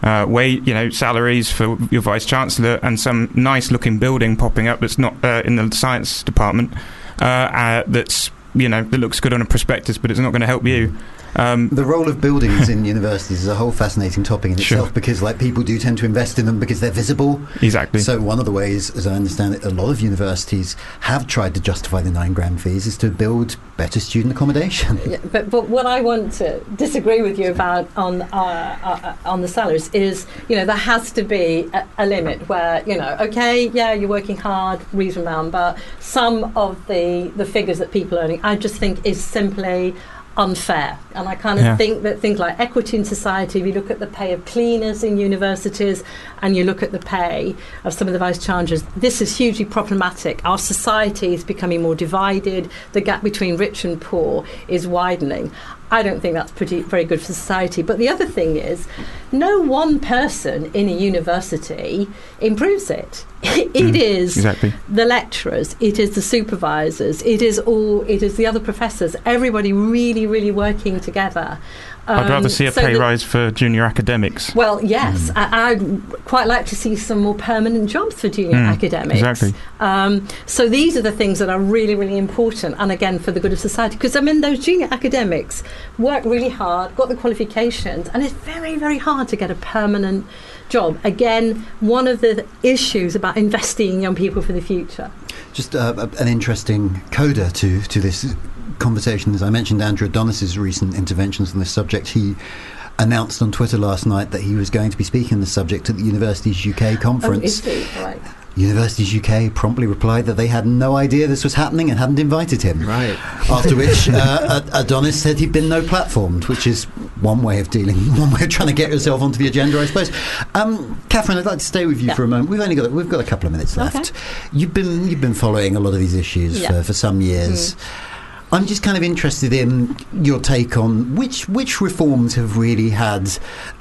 Uh, wage, you know, salaries for your vice chancellor, and some nice-looking building popping up that's not uh, in the science department. Uh, uh, that's you know that looks good on a prospectus, but it's not going to help you. Um,
the role of buildings in universities is a whole fascinating topic in
Sure.
itself because like people do tend to invest in them because they're visible
Exactly.
so one of the ways as i understand it a lot of universities have tried to justify the nine grand fees is to build better student accommodation
Yeah, but but what I want to disagree with you about on uh, uh, on the salaries is you know there has to be a, a limit where you know okay yeah you're working hard reasonable amount but some of the the figures that people are earning I just think is simply unfair. And I kind of
Yeah.
think that things like equity in society if you look at the pay of cleaners in universities and you look at the pay of some of the vice chancellors this is hugely problematic. Our society is becoming more divided. The gap between rich and poor is widening I don't think that's pretty very good for society. But the other thing is, no one person in a university improves it. It mm, is
exactly.
the lecturers, it is the supervisors, it is all, it is the other professors. Everybody really, really working together.
I'd rather
Um,
see a
so
pay
that-
rise for junior academics.
Well, yes, I, I'd quite like to see some more permanent jobs for junior
Mm,
academics.
exactly.
Um, so these are the things that are really, really important, and again for the good of society. Because I mean, those junior academics work really hard, got the qualifications, and it's very, very hard to get a permanent job. Again, one of the issues about investing in young people for the future.
Just uh, an interesting coda to, to this conversation. As I mentioned, Andrew Adonis's recent interventions on this subject, he announced on Twitter last night that he was going to be speaking on the subject at the Universities UK conference.
Oh, is he? Right.
Universities UK promptly replied that they had no idea this was happening and hadn't invited him.
Right.
After which, uh, Adonis said he'd been no platformed, which is one way of dealing, one way of trying to get yourself onto the agenda, I suppose. Um, Kathryn, I'd like to stay with you for a moment. We've only got we've got a couple of minutes left.
Okay.
You've been you've been following a lot of these issues
Yeah.
for, for some years. I'm just kind of interested in your take on which which reforms have really had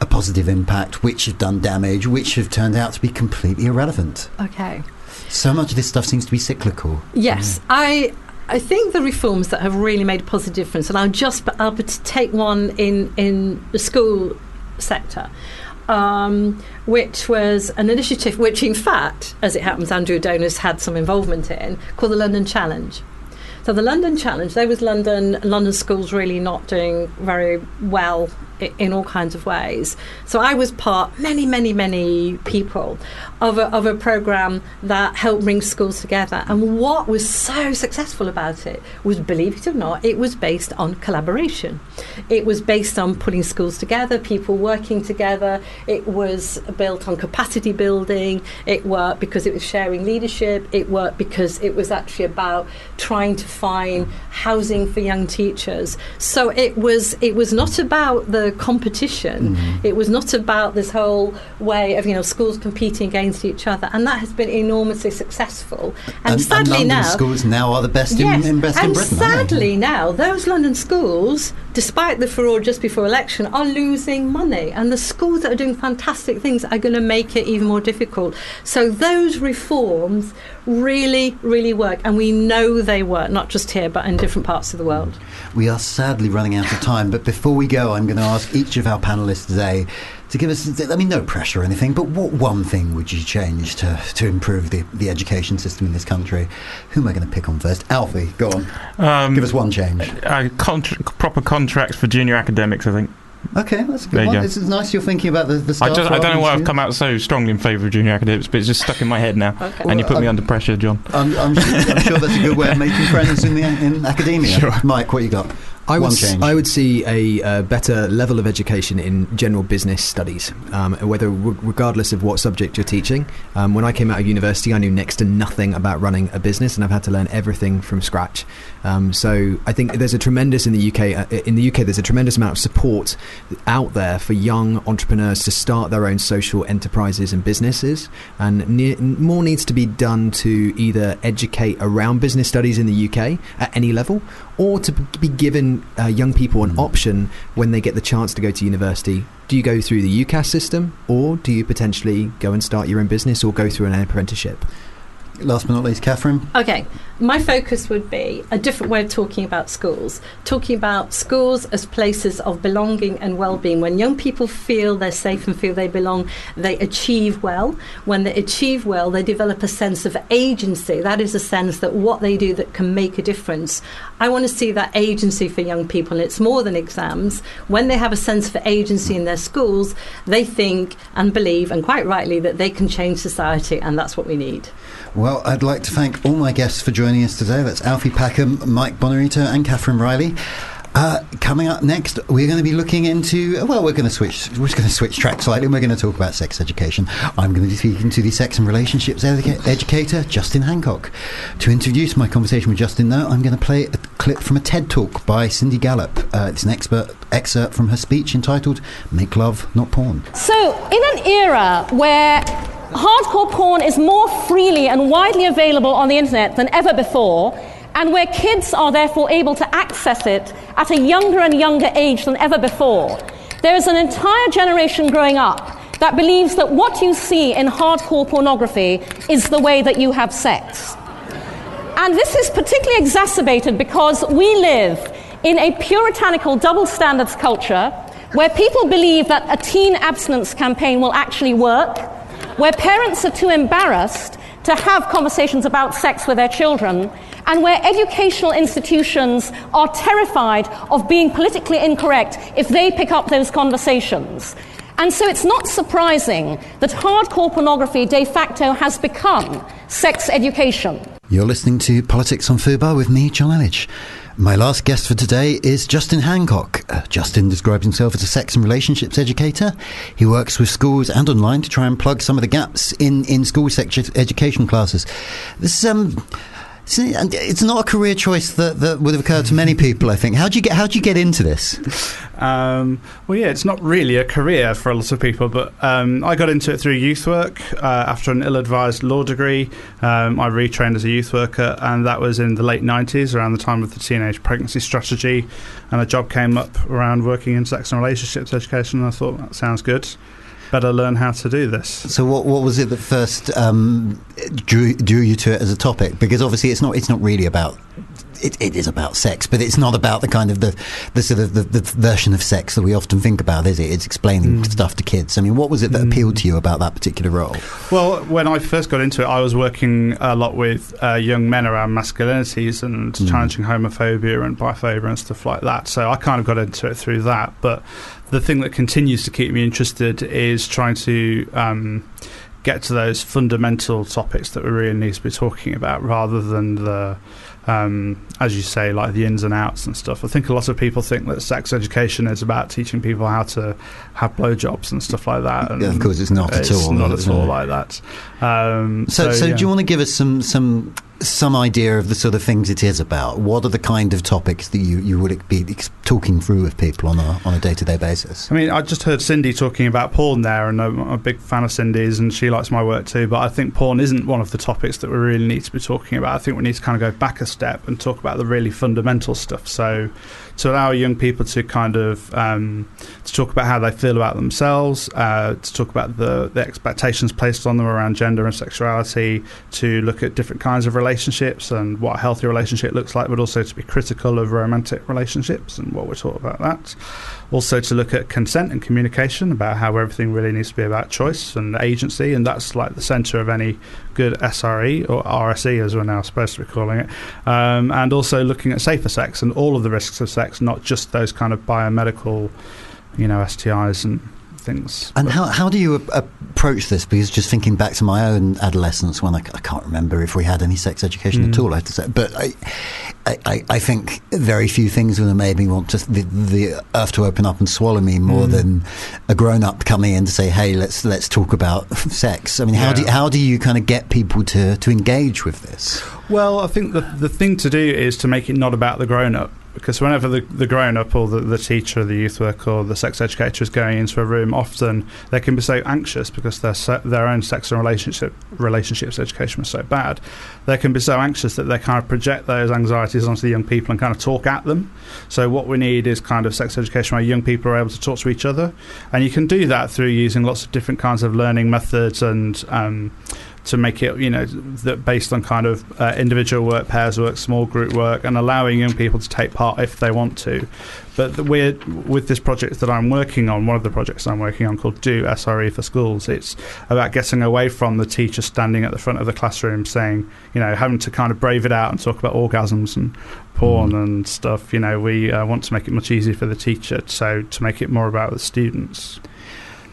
a positive impact, which have done damage, which have turned out to be completely irrelevant.
Okay.
So much of this stuff seems to be cyclical.
Yes, I. I think the reforms that have really made a positive difference, and I'll just I'll take one in in the school sector, um, which was an initiative which, in fact, as it happens, Andrew Adonis had some involvement in, called the London Challenge. So the London Challenge, there was London, London schools really not doing very well in all kinds of ways. So I was part, many, many, many people, of a, of a program that helped bring schools together. And what was so successful about it was, believe it or not, it was based on collaboration. It was based on putting schools together, people working together. It was built on capacity building. It worked because it was sharing leadership. It worked because it was actually about trying to find housing for young teachers. So it was it was not about the competition. Mm-hmm. It was not about this whole way of you know schools competing against each other, and that has been enormously successful. And, sadly
London
now,
schools now are the best
Yes,
in, in best
and
in Britain.
sadly now, those London schools, despite the furore just before election, are losing money, and the schools that are doing fantastic things are going to make it even more difficult. So those reforms really, really work, and we know they work, not just here but in different parts of the world.
We are sadly running out of time, but before we go, I'm going to ask each of our panelists today to give us, I mean, no pressure or anything, but what one thing would you change to, to improve the, the education system in this country? Who am I going to pick on first? Alfie, go on.
Um,
give us one change.
Uh, contra- proper contracts for junior academics, I think.
Okay, that's a good
There
one.
go.
This is nice you're thinking about the, the
I, just, I don't know
than
why I've come out so strongly in favour of junior academics, but it's just stuck in my head now.
Okay.
And you put
Well,
me under pressure, Jonn.
I'm, I'm, sure, I'm sure that's a good way of making friends in the in academia.
Sure.
Mike, what you got?
I would,
One
s-
change.
I would see a uh, better level of education in general business studies, um, whether re- regardless of what subject you're teaching. Um, when I came out of university, I knew next to nothing about running a business, and I've had to learn everything from scratch. Um, so I think there's a tremendous in the UK. Uh, in the UK, there's a tremendous amount of support out there for young entrepreneurs to start their own social enterprises and businesses, and ne- more needs to be done to either educate around business studies in the UK at any level, or to be given uh, young people an option when they get the chance to go to university. Do you go through the UCAS system, or do you potentially go and start your own business, or go through an apprenticeship?
Last but not least, Kathryn.
Okay, my focus would be a different way of talking about schools. Talking about schools as places of belonging and well-being. When young people feel they're safe and feel they belong, they achieve well. When they achieve well, they develop a sense of agency. That is a sense that what they do that can make a difference. I want to see that agency for young people, and it's more than exams. When they have a sense of agency in their schools, they think and believe, and quite rightly, that they can change society, and that's what we need.
Well, I'd like to thank all my guests for joining us today. That's Alfie Packham, Mike Buonaiuto, and Kathryn Riley. Uh, coming up next, we're going to be looking into. Well, we're going to switch. We're going to switch track slightly. and We're going to talk about sex education. I'm going to be speaking to the sex and relationships educa- educator Justin Hancock. To introduce my conversation with Justin, though, I'm going to play a clip from a TED talk by Cindy Gallop. Uh, it's an expert excerpt from her speech entitled "Make Love, Not Porn."
So, in an era where hardcore porn is more freely and widely available on the internet than ever before, and where kids are therefore able to access it at a younger and younger age than ever before, there is an entire generation growing up that believes that what you see in hardcore pornography is the way that you have sex. And this is particularly exacerbated because we live in a puritanical double standards culture where people believe that a teen abstinence campaign will actually work, where parents are too embarrassed to have conversations about sex with their children, and where educational institutions are terrified of being politically incorrect if they pick up those conversations. And so it's not surprising that hardcore pornography de facto has become sex education.
You're listening to Politics on Fubar with me, Jonn Elledge. My last guest for today is Justin Hancock. Uh, Justin describes himself as a sex and relationships educator. He works with schools and online to try and plug some of the gaps in, in school sex education classes. This um, it's, not a career choice that, that would have occurred to many people. I think. How do you get How do you get into this?
Um, well, yeah, it's not really a career for a lot of people, but um, I got into it through youth work uh, after an ill advised law degree. Um, I retrained as a youth worker, and that was in the late 90s, around the time of the teenage pregnancy strategy. And a job came up around working in sex and relationships education, and I thought, that sounds good. Better learn how to do this.
So, what what was it that first um, drew drew you to it as a topic? Because obviously, it's not it's not really about. It, it is about sex, but it's not about the kind of the, the sort of the, the version of sex that we often think about, is it? It's explaining stuff to kids. I mean, what was it that appealed to you about that particular role?
Well, when I first got into it, I was working a lot with uh, young men around masculinities and
Mm.
challenging homophobia and biphobia and stuff like that. So I kind of got into it through that. But the thing that continues to keep me interested is trying to um, get to those fundamental topics that we really need to be talking about rather than the. Um, as you say, like the ins and outs and stuff. I think a lot of people think that sex education is about teaching people how to have blowjobs and stuff like that. And
Yeah, of course, it's not at
it's
all,
Not at all like that. Um,
So, so,
yeah.
do you want to give us some some some idea of the sort of things it is about? What are the kind of topics that you, you would be talking through with people on a on a day to day basis?
I mean, I just heard Cindy talking about porn there, and I'm a big fan of Cindy's, and she likes my work too. But I think porn isn't one of the topics that we really need to be talking about. I think we need to kind of go back a step and talk about the really fundamental stuff. So, to allow young people to kind of um, to talk about how they feel about themselves, uh, to talk about the, the expectations placed on them around gender and sexuality, to look at different kinds of relationships and what a healthy relationship looks like, but also to be critical of romantic relationships and what we're taught about that. Also, to look at consent and communication about how everything really needs to be about choice and agency, and that's like the centre of any good SRE or RSE, as we're now supposed to be calling it. Um, and also looking at safer sex and all of the risks of sex, not just those kind of biomedical, you know, STIs and things.
And how, how do you a- approach this? Because just thinking back to my own adolescence, when I, c- I can't remember if we had any sex education at
Mm.
all, I have to say. But I, I, I- think very few things would have made me want to the, the earth to open up and swallow me more
Mm.
than a grown up coming in to say, "Hey, let's let's talk about sex." I mean, how do how do you kind of get people to, to engage with this?
Well, I think the the thing to do is to make it not about the grown up. Because whenever the, the grown up or the, the teacher, the youth worker, or the sex educator is going into a room, often they can be so anxious because their se- their own sex and relationship relationships education was so bad. They can be so anxious that they kind of project those anxieties onto the young people and kind of talk at them. So what we need is kind of sex education where young people are able to talk to each other, and you can do that through using lots of different kinds of learning methods and. Um, to make it, you know, that based on kind of uh, individual work, pairs work, small group work, and allowing young people to take part if they want to. But we're with this project that I'm working on, one of the projects I'm working on called Do SRE for Schools. It's about getting away from the teacher standing at the front of the classroom saying, you know, having to kind of brave it out and talk about orgasms and porn and stuff. You know, we uh, want to make it much easier for the teacher, so to make it more about the students.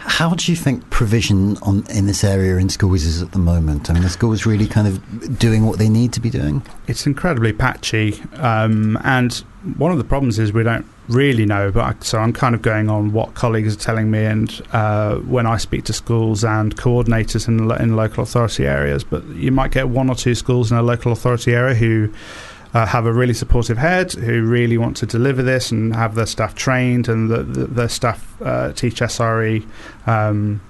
How do you think provision on in this area in schools is at the moment? I mean, the schools really kind of doing what they need to be doing?
It's incredibly patchy, um, and one of the problems is we don't really know. But I, so I'm kind of going on what colleagues are telling me, and uh, when I speak to schools and coordinators in in local authority areas. But you might get one or two schools in a local authority area who. Uh, have a really supportive head who really want to deliver this and have their staff trained and the, the, their staff uh, teach SRE um,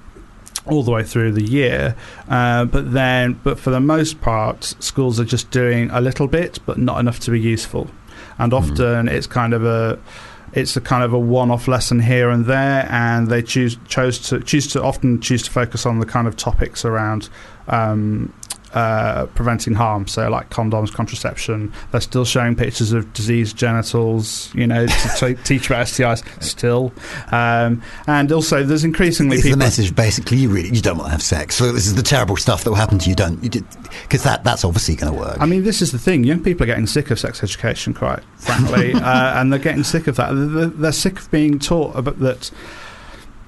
all the way through the year. Uh, but then, but for the most part, schools are just doing a little bit, but not enough to be useful. And often it's kind of a it's a kind of a one-off lesson here and there, and they choose chose to choose to often choose to focus on the kind of topics around. Um, uh, preventing harm, so like condoms, contraception. They're still showing pictures of diseased genitals, you know, to t- teach about STIs still. Um, and also, there's increasingly
Is the message basically you really you don't want to have sex? So this is the terrible stuff that will happen to you. Don't because that that's obviously going to work.
I mean, this is the thing. Young people are getting sick of sex education, quite frankly, uh, and they're getting sick of that. They're, they're sick of being taught about that.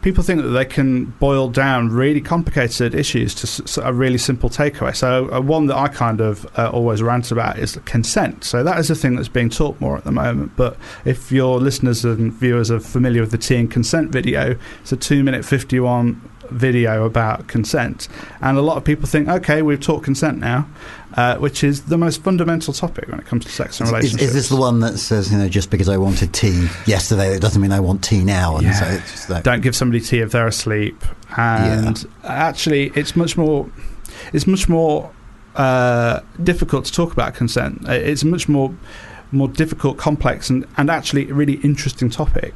People think that they can boil down really complicated issues to a really simple takeaway. So, uh, one that I kind of uh, always rant about is consent. So, that is a thing that's being taught more at the moment. But if your listeners and viewers are familiar with the Tea and Consent video, it's a two minute 51 video about consent. And a lot of people think, okay, we've taught consent now, uh, which is the most fundamental topic when it comes to sex and
Is,
relationships.
is this the one that says you know just because I wanted tea yesterday, it doesn't mean I want tea now? And so it's just like,
Don't give somebody tea if they're asleep. And actually, it's much more. It's much more uh, difficult to talk about consent. Uh, It's much more more difficult, complex, and, and actually really interesting topic.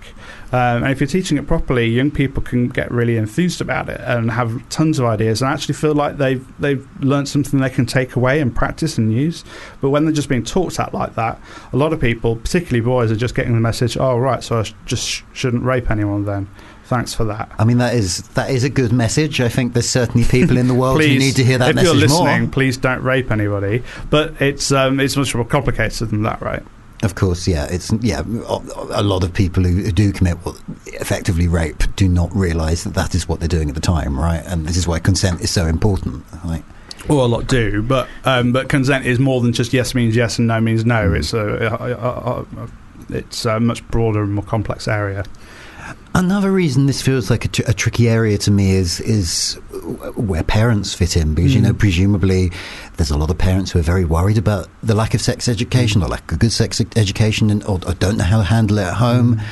Um, and if you're teaching it properly, young people can get really enthused about it and have tons of ideas and actually feel like they've they've learned something they can take away and practice and use. But when they're just being talked at like that, a lot of people, particularly boys, are just getting the message, "Oh, right, so I sh- just sh- shouldn't rape anyone then." Thanks for that.
I mean that is that is a good message. I think there's certainly people in the world who need to hear that message.
if
message
you're
more.
listening, please don't rape anybody. But it's um, it's much more complicated than that, right?
Of course, yeah. It's yeah. A lot of people who do commit what effectively rape do not realise that that is what they're doing at the time, right? And this is why consent is so important. Right?
Well, a lot do, but um, but consent is more than just yes means yes and no means no. It's a, a, a, a it's a much broader and more complex area.
Another reason this feels like a, tr- a tricky area to me is is where parents fit in because you know mm. presumably there's a lot of parents who are very worried about the lack of sex education or lack of good sex education and or, or don't know how to handle it at home. Mm.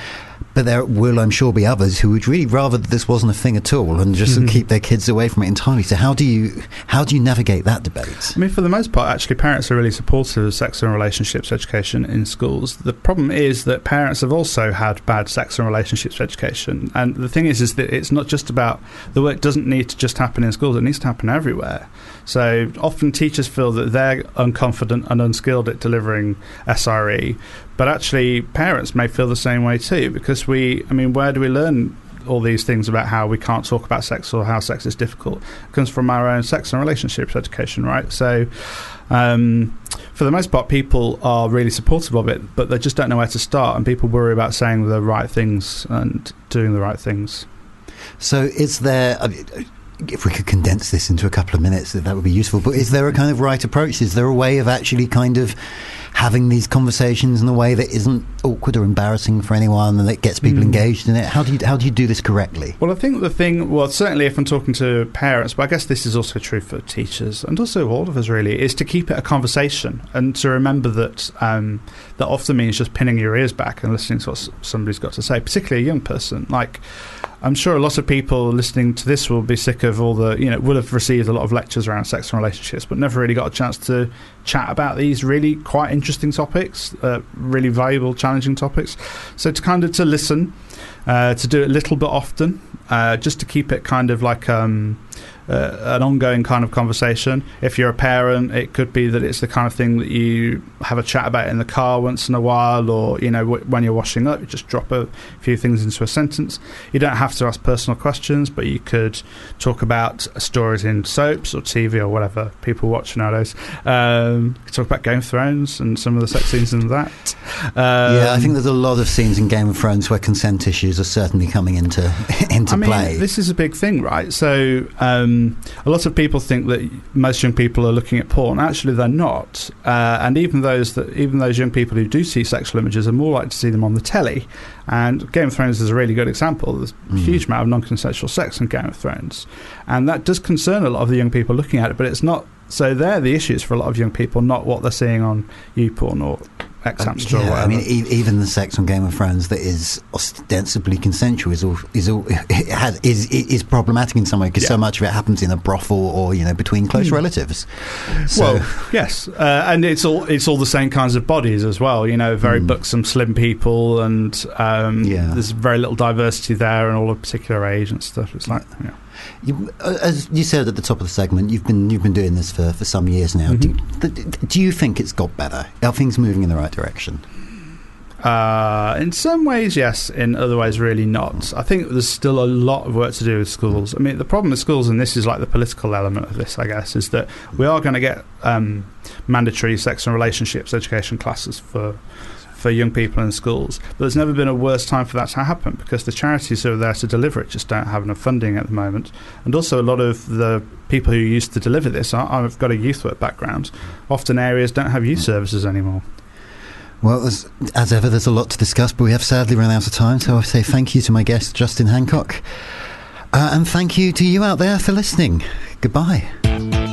But there will, I'm sure, be others who would really rather that this wasn't a thing at all and just
Mhm.
keep their kids away from it entirely. So how do you how do you navigate that debate?
I mean, for the most part, actually, parents are really supportive of sex and relationships education in schools. The problem is that parents have also had bad sex and relationships education, and the thing is, is that it's not just about the work doesn't need to just happen in schools; it needs to happen everywhere. So often, teachers feel that they're unconfident and unskilled at delivering SRE, but actually, parents may feel the same way too. Because we, I mean, where do we learn? All these things about how we can't talk about sex or how sex is difficult it comes from our own sex and relationships education, right? So, um, for the most part, people are really supportive of it, but they just don't know where to start, and people worry about saying the right things and doing the right things.
So is there? I mean, if we could condense this into a couple of minutes, that would be useful. But is there a kind of right approach? Is there a way of actually kind of having these conversations in a way that isn't awkward or embarrassing for anyone, and that gets people
Mm.
engaged in it? How do you how do you do this correctly?
Well, I think the thing, well, certainly if I'm talking to parents, but I guess this is also true for teachers and also all of us really, is to keep it a conversation and to remember that um, that often means just pinning your ears back and listening to what somebody's got to say, particularly a young person. Like, I'm sure a lot of people listening to this will be sick of all the, you know, will have received a lot of lectures around sex and relationships, but never really got a chance to chat about these really quite interesting topics, uh, really valuable, challenging topics. So to kind of to listen, uh, to do it a little bit often, uh, just to keep it kind of like um, uh, an ongoing kind of conversation. If you're a parent, it could be that it's the kind of thing that you have a chat about in the car once in a while, or you know w- when you're washing up, you just drop a few things into a sentence. You don't have to ask personal questions, but you could talk about stories in soaps or TV or whatever people watch nowadays. Um, talk about Game of Thrones and some of the sex scenes in that. Um,
yeah, I think there's a lot of scenes in Game of Thrones where consent issues are certainly coming into into
I mean,
play.
this is a big thing, right? So, um, a lot of people think that most young people are looking at porn. Actually, they're not. Uh, and even those that, even those young people who do see sexual images are more likely to see them on the telly. And Game of Thrones is a really good example. There's a
Mm.
huge amount of non-consensual sex in Game of Thrones, and that does concern a lot of the young people looking at it. But it's not. So they're the issues for a lot of young people, not what they're seeing on YouPorn or X Hamster or
Yeah. I mean, e- even the sex on Game of Thrones that is ostensibly consensual is all, is all, it has, is is problematic in some way because so much of it happens in a brothel or you know between close
Hmm.
relatives. So,
Well, yes, uh, and it's all it's all the same kinds of bodies as well. You know, very buxom, slim people, and um, there's very little diversity there, and all of particular age and stuff. It's like, yeah.
You, uh, as you said at the top of the segment, you've been you've been doing this for, for some years now. Do,
Mm-hmm.
th- do you think it's got better? Are things moving in the right direction?
Uh, in some ways, yes. In other ways, really not. I think there's still a lot of work to do with schools. I mean, the problem with schools, and this is like the political element of this, I guess, is that we are going to get um, mandatory sex and relationships education classes for for young people in schools. But there's never been a worse time for that to happen because the charities are there to deliver it just don't have enough funding at the moment. And also, a lot of the people who used to deliver this, I- I've got a youth work background. Often areas don't have youth services anymore.
Well, as, as ever, there's a lot to discuss, but we have sadly run out of time. So I say thank you to my guest, Justin Hancock. Uh, and thank you to you out there for listening. Goodbye.